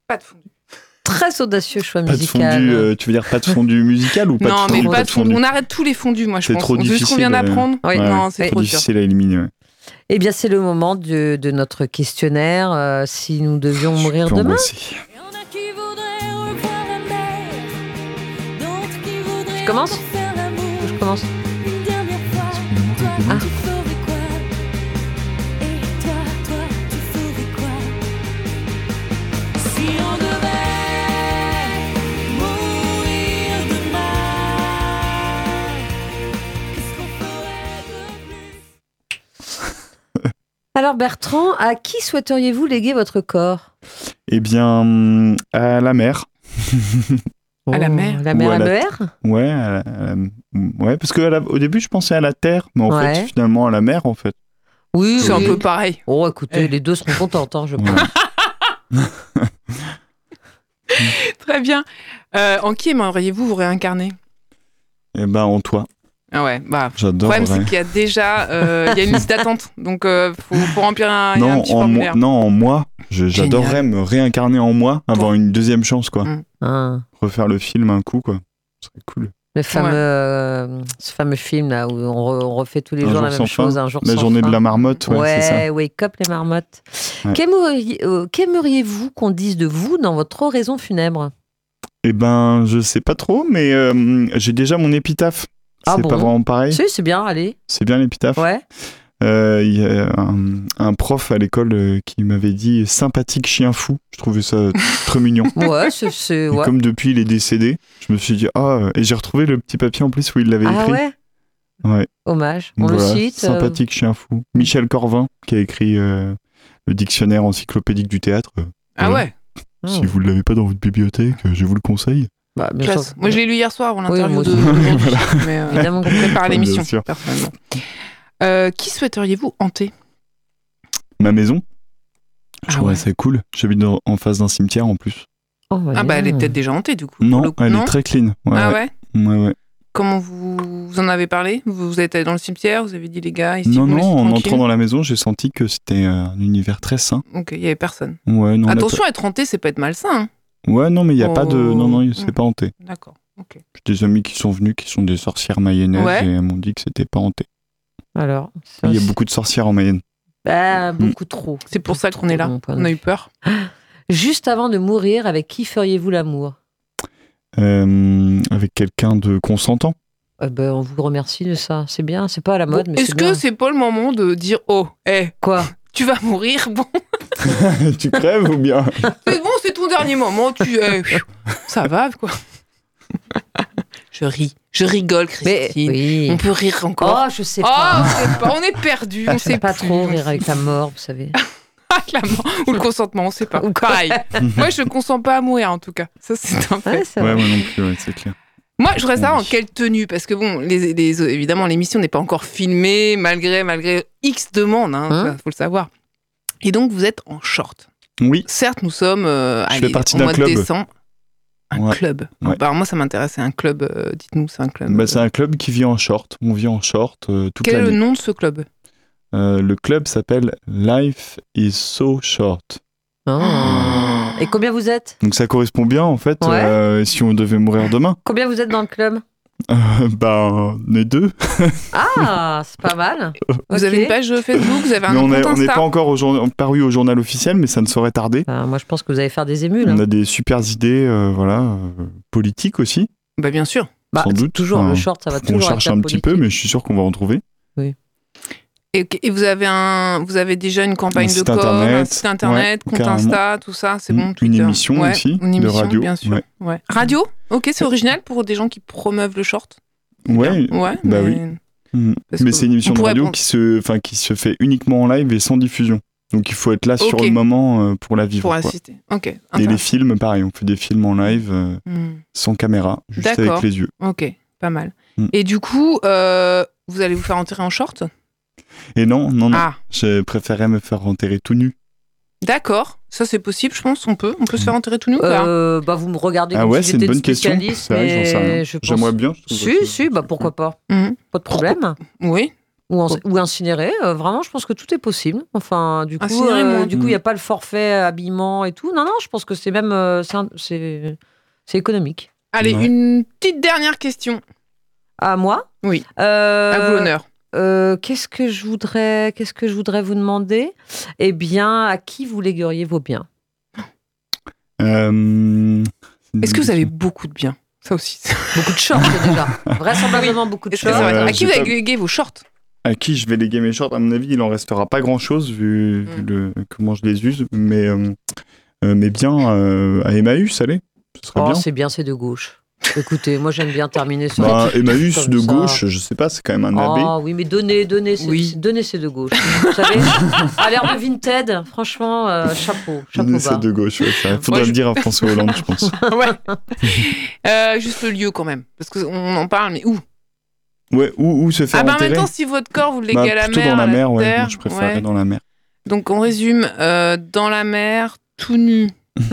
Pas de fondu. Très audacieux choix Pas de musical. fondu, euh, tu veux dire pas de fondu musical ou pas non, de mais fondu pas de fondu. On arrête tous les fondus, moi, je C'est pense. trop Vu ce qu'on difficile, vient euh, d'apprendre. Oui. Non, c'est Trop trop dur. difficile à éliminer. ouais. Eh bien, c'est le moment de, de notre questionnaire. euh, si nous devions mourir Je peux demain. Je commence? L'amour Je commence. Ah. Alors, Bertrand, à qui souhaiteriez-vous léguer votre corps? Eh bien, hum, à la mer. À la Oh, mer La mer à la- mer Ouais, à la- à la- ouais, parce que à la- au début je pensais à la terre, mais en Ouais. fait finalement à la mer en fait. Oui, C'est un peu pareil. Oh, écoutez, Eh. les deux seront contentes, hein, je Ouais. pense. Très bien. Euh, en qui aimeriez-vous vous réincarner? Et ben en toi, Ah ouais, bah. Le j'adore. problème, c'est qu'il y a déjà euh, il y a une liste d'attente. Donc, euh, faut, faut remplir un, il y a un Non, petit en moi, formulaire. non, en moi, Je- j'adorerais me réincarner en moi, avoir une deuxième chance quoi. Mm. Hein, Refaire le film un coup quoi. Ce serait cool. le fameux, Ouais. euh, ce fameux film là où on, re- on refait tous les Un jours jour la même fin. chose, un jour La sans journée fin. de la marmotte, ouais, c'est ça. wake up les marmottes. Ouais. Qu'aimeriez- euh, Qu'aimeriez-vous qu'on dise de vous dans votre oraison funèbre? Eh ben, je sais pas trop, mais euh, j'ai déjà mon épitaphe. Ah c'est bon pas vraiment pareil. Si, c'est bien, allez. C'est bien l'épitaphe. Ouais. Euh, Il y a un, un prof à l'école euh, qui m'avait dit sympathique chien fou. Je trouvais ça très mignon. Ouais, c'est. c'est- Et ouais. comme depuis il est décédé, je me suis dit ah et j'ai retrouvé le petit papier en plus où il l'avait Ah écrit. ouais Ouais. Hommage. On Voilà, le cite. euh, Sympathique chien fou. Michel Corvin qui a écrit euh, le dictionnaire encyclopédique du théâtre. Ah voilà. ouais, oh, Si vous ne l'avez pas dans votre bibliothèque, je vous le conseille. Bah, bien classe. sûr. Moi, je l'ai lu hier soir en Oui, interview de aussi. d'aujourd'hui, mais euh, Évidemment. préparer Bien l'émission, sûr. personnellement. Euh, qui souhaiteriez-vous hanter? Ma maison, je Ah trouverais ouais. ça cool. J'habite dans- en face d'un cimetière en plus. Oh, bah, Ah bah, elle est peut-être déjà hantée, du coup. Non, le elle non? est très clean. Ouais, Ah ouais. ouais? Ouais, ouais. Comment vous, vous en avez parlé? Vous, vous êtes allé dans le cimetière, vous avez dit les gars, ici Non, vous me non, laissez en tranquille entrant dans la maison, j'ai senti que c'était euh, un univers très sain. Ok, il y avait personne. Ouais, non, on a Attention, être hanté, c'est pas être malsain. hein. Ouais, non, mais il n'y a pas de. Oh. Non, non, c'est Mm. pas hanté. D'accord, ok. J'ai des amis qui sont venus, qui sont des sorcières mayennaises, Ouais. et elles m'ont dit que c'était pas hanté. Alors. ça, Il y a beaucoup de sorcières en Mayenne. Bah, beaucoup trop. C'est pour ça qu'on est là. On a eu peur. Juste avant de mourir, avec qui feriez-vous l'amour? Euh, avec quelqu'un de consentant. Eh ben, On vous remercie de ça. C'est bien, c'est pas à la mode, Bon, Est-ce que c'est pas le moment de dire Oh, hé, Quoi? Tu vas mourir Bon, tu crèves ou bien? C'est bon, c'est ton dernier moment. Tu, pfiou, ça va, quoi. je ris, je rigole, Mais Christine. oui. On peut rire encore. Oh, je sais Oh, pas. on pas, on est perdu, on sait pas plus. trop rire avec la mort, vous savez. Avec la mort ou le consentement, on sait pas. Ou pareil. Moi, je consens pas à mourir, en tout cas. Ça, c'est un fait. Ouais, Ouais, moi non plus, ouais, c'est clair. Moi, je voudrais savoir en quelle tenue, parce que bon, les, les- évidemment, l'émission n'est pas encore filmée, malgré, malgré X demandes, hein, Hein ça, faut le savoir. Et donc, vous êtes en short. Oui, Certes, nous sommes euh, Je allez, fais partie au d'un mois club. de décembre. Un Ouais. club. Ouais. Bah, alors moi, ça m'intéresse. C'est un club. euh, Dites-nous, c'est un club. bah, c'est un club qui vit en short. On vit en short euh, toute Quel est le nom de ce club? Euh, le club s'appelle Life is so short. Ah. Et combien vous êtes Donc ça correspond bien en fait Ouais. euh, si on devait mourir demain. Combien vous êtes dans le club Euh, bah, on est deux. Ah, c'est pas mal. Vous Ok. avez une page Facebook Vous avez un mais on est- on n'est pas encore au paru au journal officiel, mais ça ne saurait tarder. Bah, moi, je pense que vous allez faire des émules. hein. On a des super idées, euh, voilà, euh, politiques aussi. Bah, bien sûr. Bah, sans doute. Toujours, Enfin, le short, ça va On toujours cherche être la un petit peu, mais je suis sûr qu'on va en trouver. Et, et vous avez un, vous avez déjà une campagne Un de com, un internet, site internet, ouais, compte carrément. Insta, tout ça, c'est bon. une émission Ouais, aussi, une de émission, radio, bien sûr. ouais. Ouais. Radio, ok, c'est original pour des gens qui promeuvent le short. Ouais, Ouais. bah mais- oui. Parce mais c'est une émission on de radio prendre- qui se, enfin, qui se fait uniquement en live et sans diffusion. Donc il faut être là sur le moment euh, pour la vivre. Pour quoi. assister. Ok. Et les films, pareil, on fait des films en live euh, Hmm. sans caméra, juste avec les yeux. Ok, pas mal. Mm. Et du coup, euh, vous allez vous faire enterrer en short? Et non, non, non, Ah, je préférais me faire enterrer tout nu. d'accord. Ça, c'est possible, je pense. On peut. On peut se faire enterrer tout nu ou pas Euh, bah, vous me regardez Ah comme ouais, si c'est une j'étais bonne question. que pense- J'aimerais bien. je Si, ça- si, bah pourquoi pas. Mhm. Pas de problème. Oui. Ou, en- ou incinéré, euh, vraiment, je pense que tout est possible. Enfin, du coup, euh, moi. du coup, il n'y a pas le forfait habillement et tout. Non, non, je pense que c'est même, euh, c'est économique. Allez, Ouais. une petite dernière question. À moi? Oui. Euh, À vous l'honneur. Euh, qu'est-ce que je voudrais, qu'est-ce que je voudrais vous demander? Eh bien, à qui vous légueriez vos biens? Euh, Est-ce que vous avez beaucoup de biens? Ça aussi. Beaucoup de shorts déjà. Vraisemblablement beaucoup de shorts. Euh, À qui vous pas- avez légué vos shorts? À qui je vais léguer mes shorts? À mon avis, il en restera pas grand chose vu, vu Mm. le, comment je les use. Mais, euh, euh, mais bien euh, à Emmaüs, allez. Ce serait Oh, bien. c'est bien, c'est de gauche. Écoutez, moi j'aime bien terminer sur. Bah, Emmaüs de ça. gauche, je sais pas, c'est quand même un abbé. Oh oui, mais donnez, donnez, Oui. donnez, c'est de gauche. Vous savez, à l'air de Vinted, franchement, euh, chapeau, chapeau. C'est de gauche, ouais, ça. Faudrait Moi, je- le dire à François Hollande, je pense. Ouais. Euh, juste le lieu quand même. Parce qu'on en parle, mais où? Ouais, où, où se faire Ah bah en enterrer même temps, si votre corps, vous le léguez Bah, à la plutôt mer, dans la mer, ouais. terre, je préférerais ouais. dans la mer. Donc on résume, euh, dans la mer, tout nu.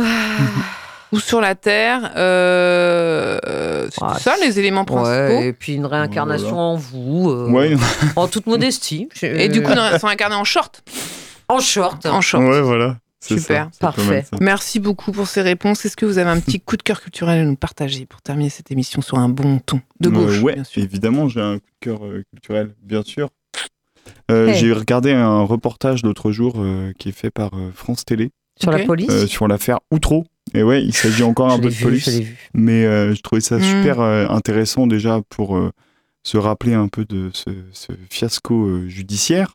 Ou sur la terre, euh, euh, c'est ça les éléments principaux. Ouais, et puis une réincarnation en vous, euh, Ouais, en toute modestie. Et du coup, ils sont incarnés en short. en short. En short. ouais, voilà. Super, ça, parfait. ça. Merci beaucoup pour ces réponses. Est-ce que vous avez un petit coup de cœur culturel à nous partager pour terminer cette émission sur un bon ton de Euh, gauche, ouais, bien sûr évidemment, j'ai un coup de cœur euh, culturel, bien sûr. Euh, Hey. J'ai regardé un reportage l'autre jour euh, qui est fait par euh, France Télé Sur la police euh, sur l'affaire Outreau. Et ouais, il s'agit encore un Je peu de vu, police. je l'ai vu. mais euh, je trouvais ça Mm. super euh, intéressant déjà pour euh, se rappeler un peu de ce, ce fiasco euh, judiciaire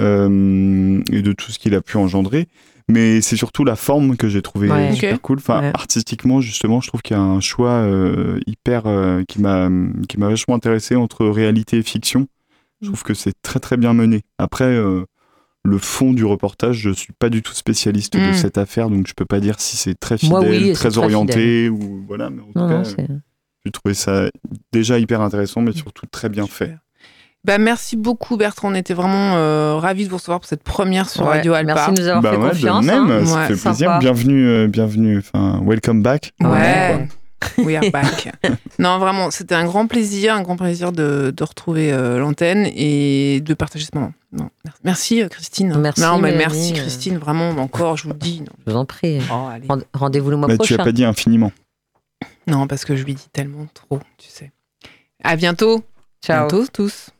euh, et de tout ce qu'il a pu engendrer. Mais c'est surtout la forme que j'ai trouvé Ouais. super cool. Enfin, Ouais. artistiquement, justement, je trouve qu'il y a un choix euh, hyper euh, qui m'a qui m'a vachement intéressé entre réalité et fiction. Je trouve que c'est très très bien mené. Après. euh, le fond du reportage, je suis pas du tout spécialiste de Mm. cette affaire, donc je peux pas dire si c'est très fidèle, Moi, oui, très très orienté ou voilà. Mais en tout Non, cas, non, j'ai trouvé ça déjà hyper intéressant, mais surtout très bien fait. Super. Bah, merci beaucoup Bertrand, on était vraiment euh, ravis de vous recevoir pour cette première sur Ouais, Radio Alpa. Merci de nous avoir Bah fait ouais, confiance. de même, hein. ça Ouais, fait plaisir. Bienvenue, euh, bienvenue, enfin, welcome back. Ouais, we are back. non, vraiment, c'était un grand plaisir, un grand plaisir de, de retrouver euh, l'antenne et de partager ce moment. Non, merci. merci, euh, Christine. Merci, Non, mais Mélanie, merci euh. Christine, vraiment, encore, je vous le dis. Non, Je vous en prie. Oh, Rendez-vous le mois Mais tu prochain. as pas dit infiniment. non, parce que je lui dis tellement trop, tu sais. À bientôt. Ciao. Bientôt tous.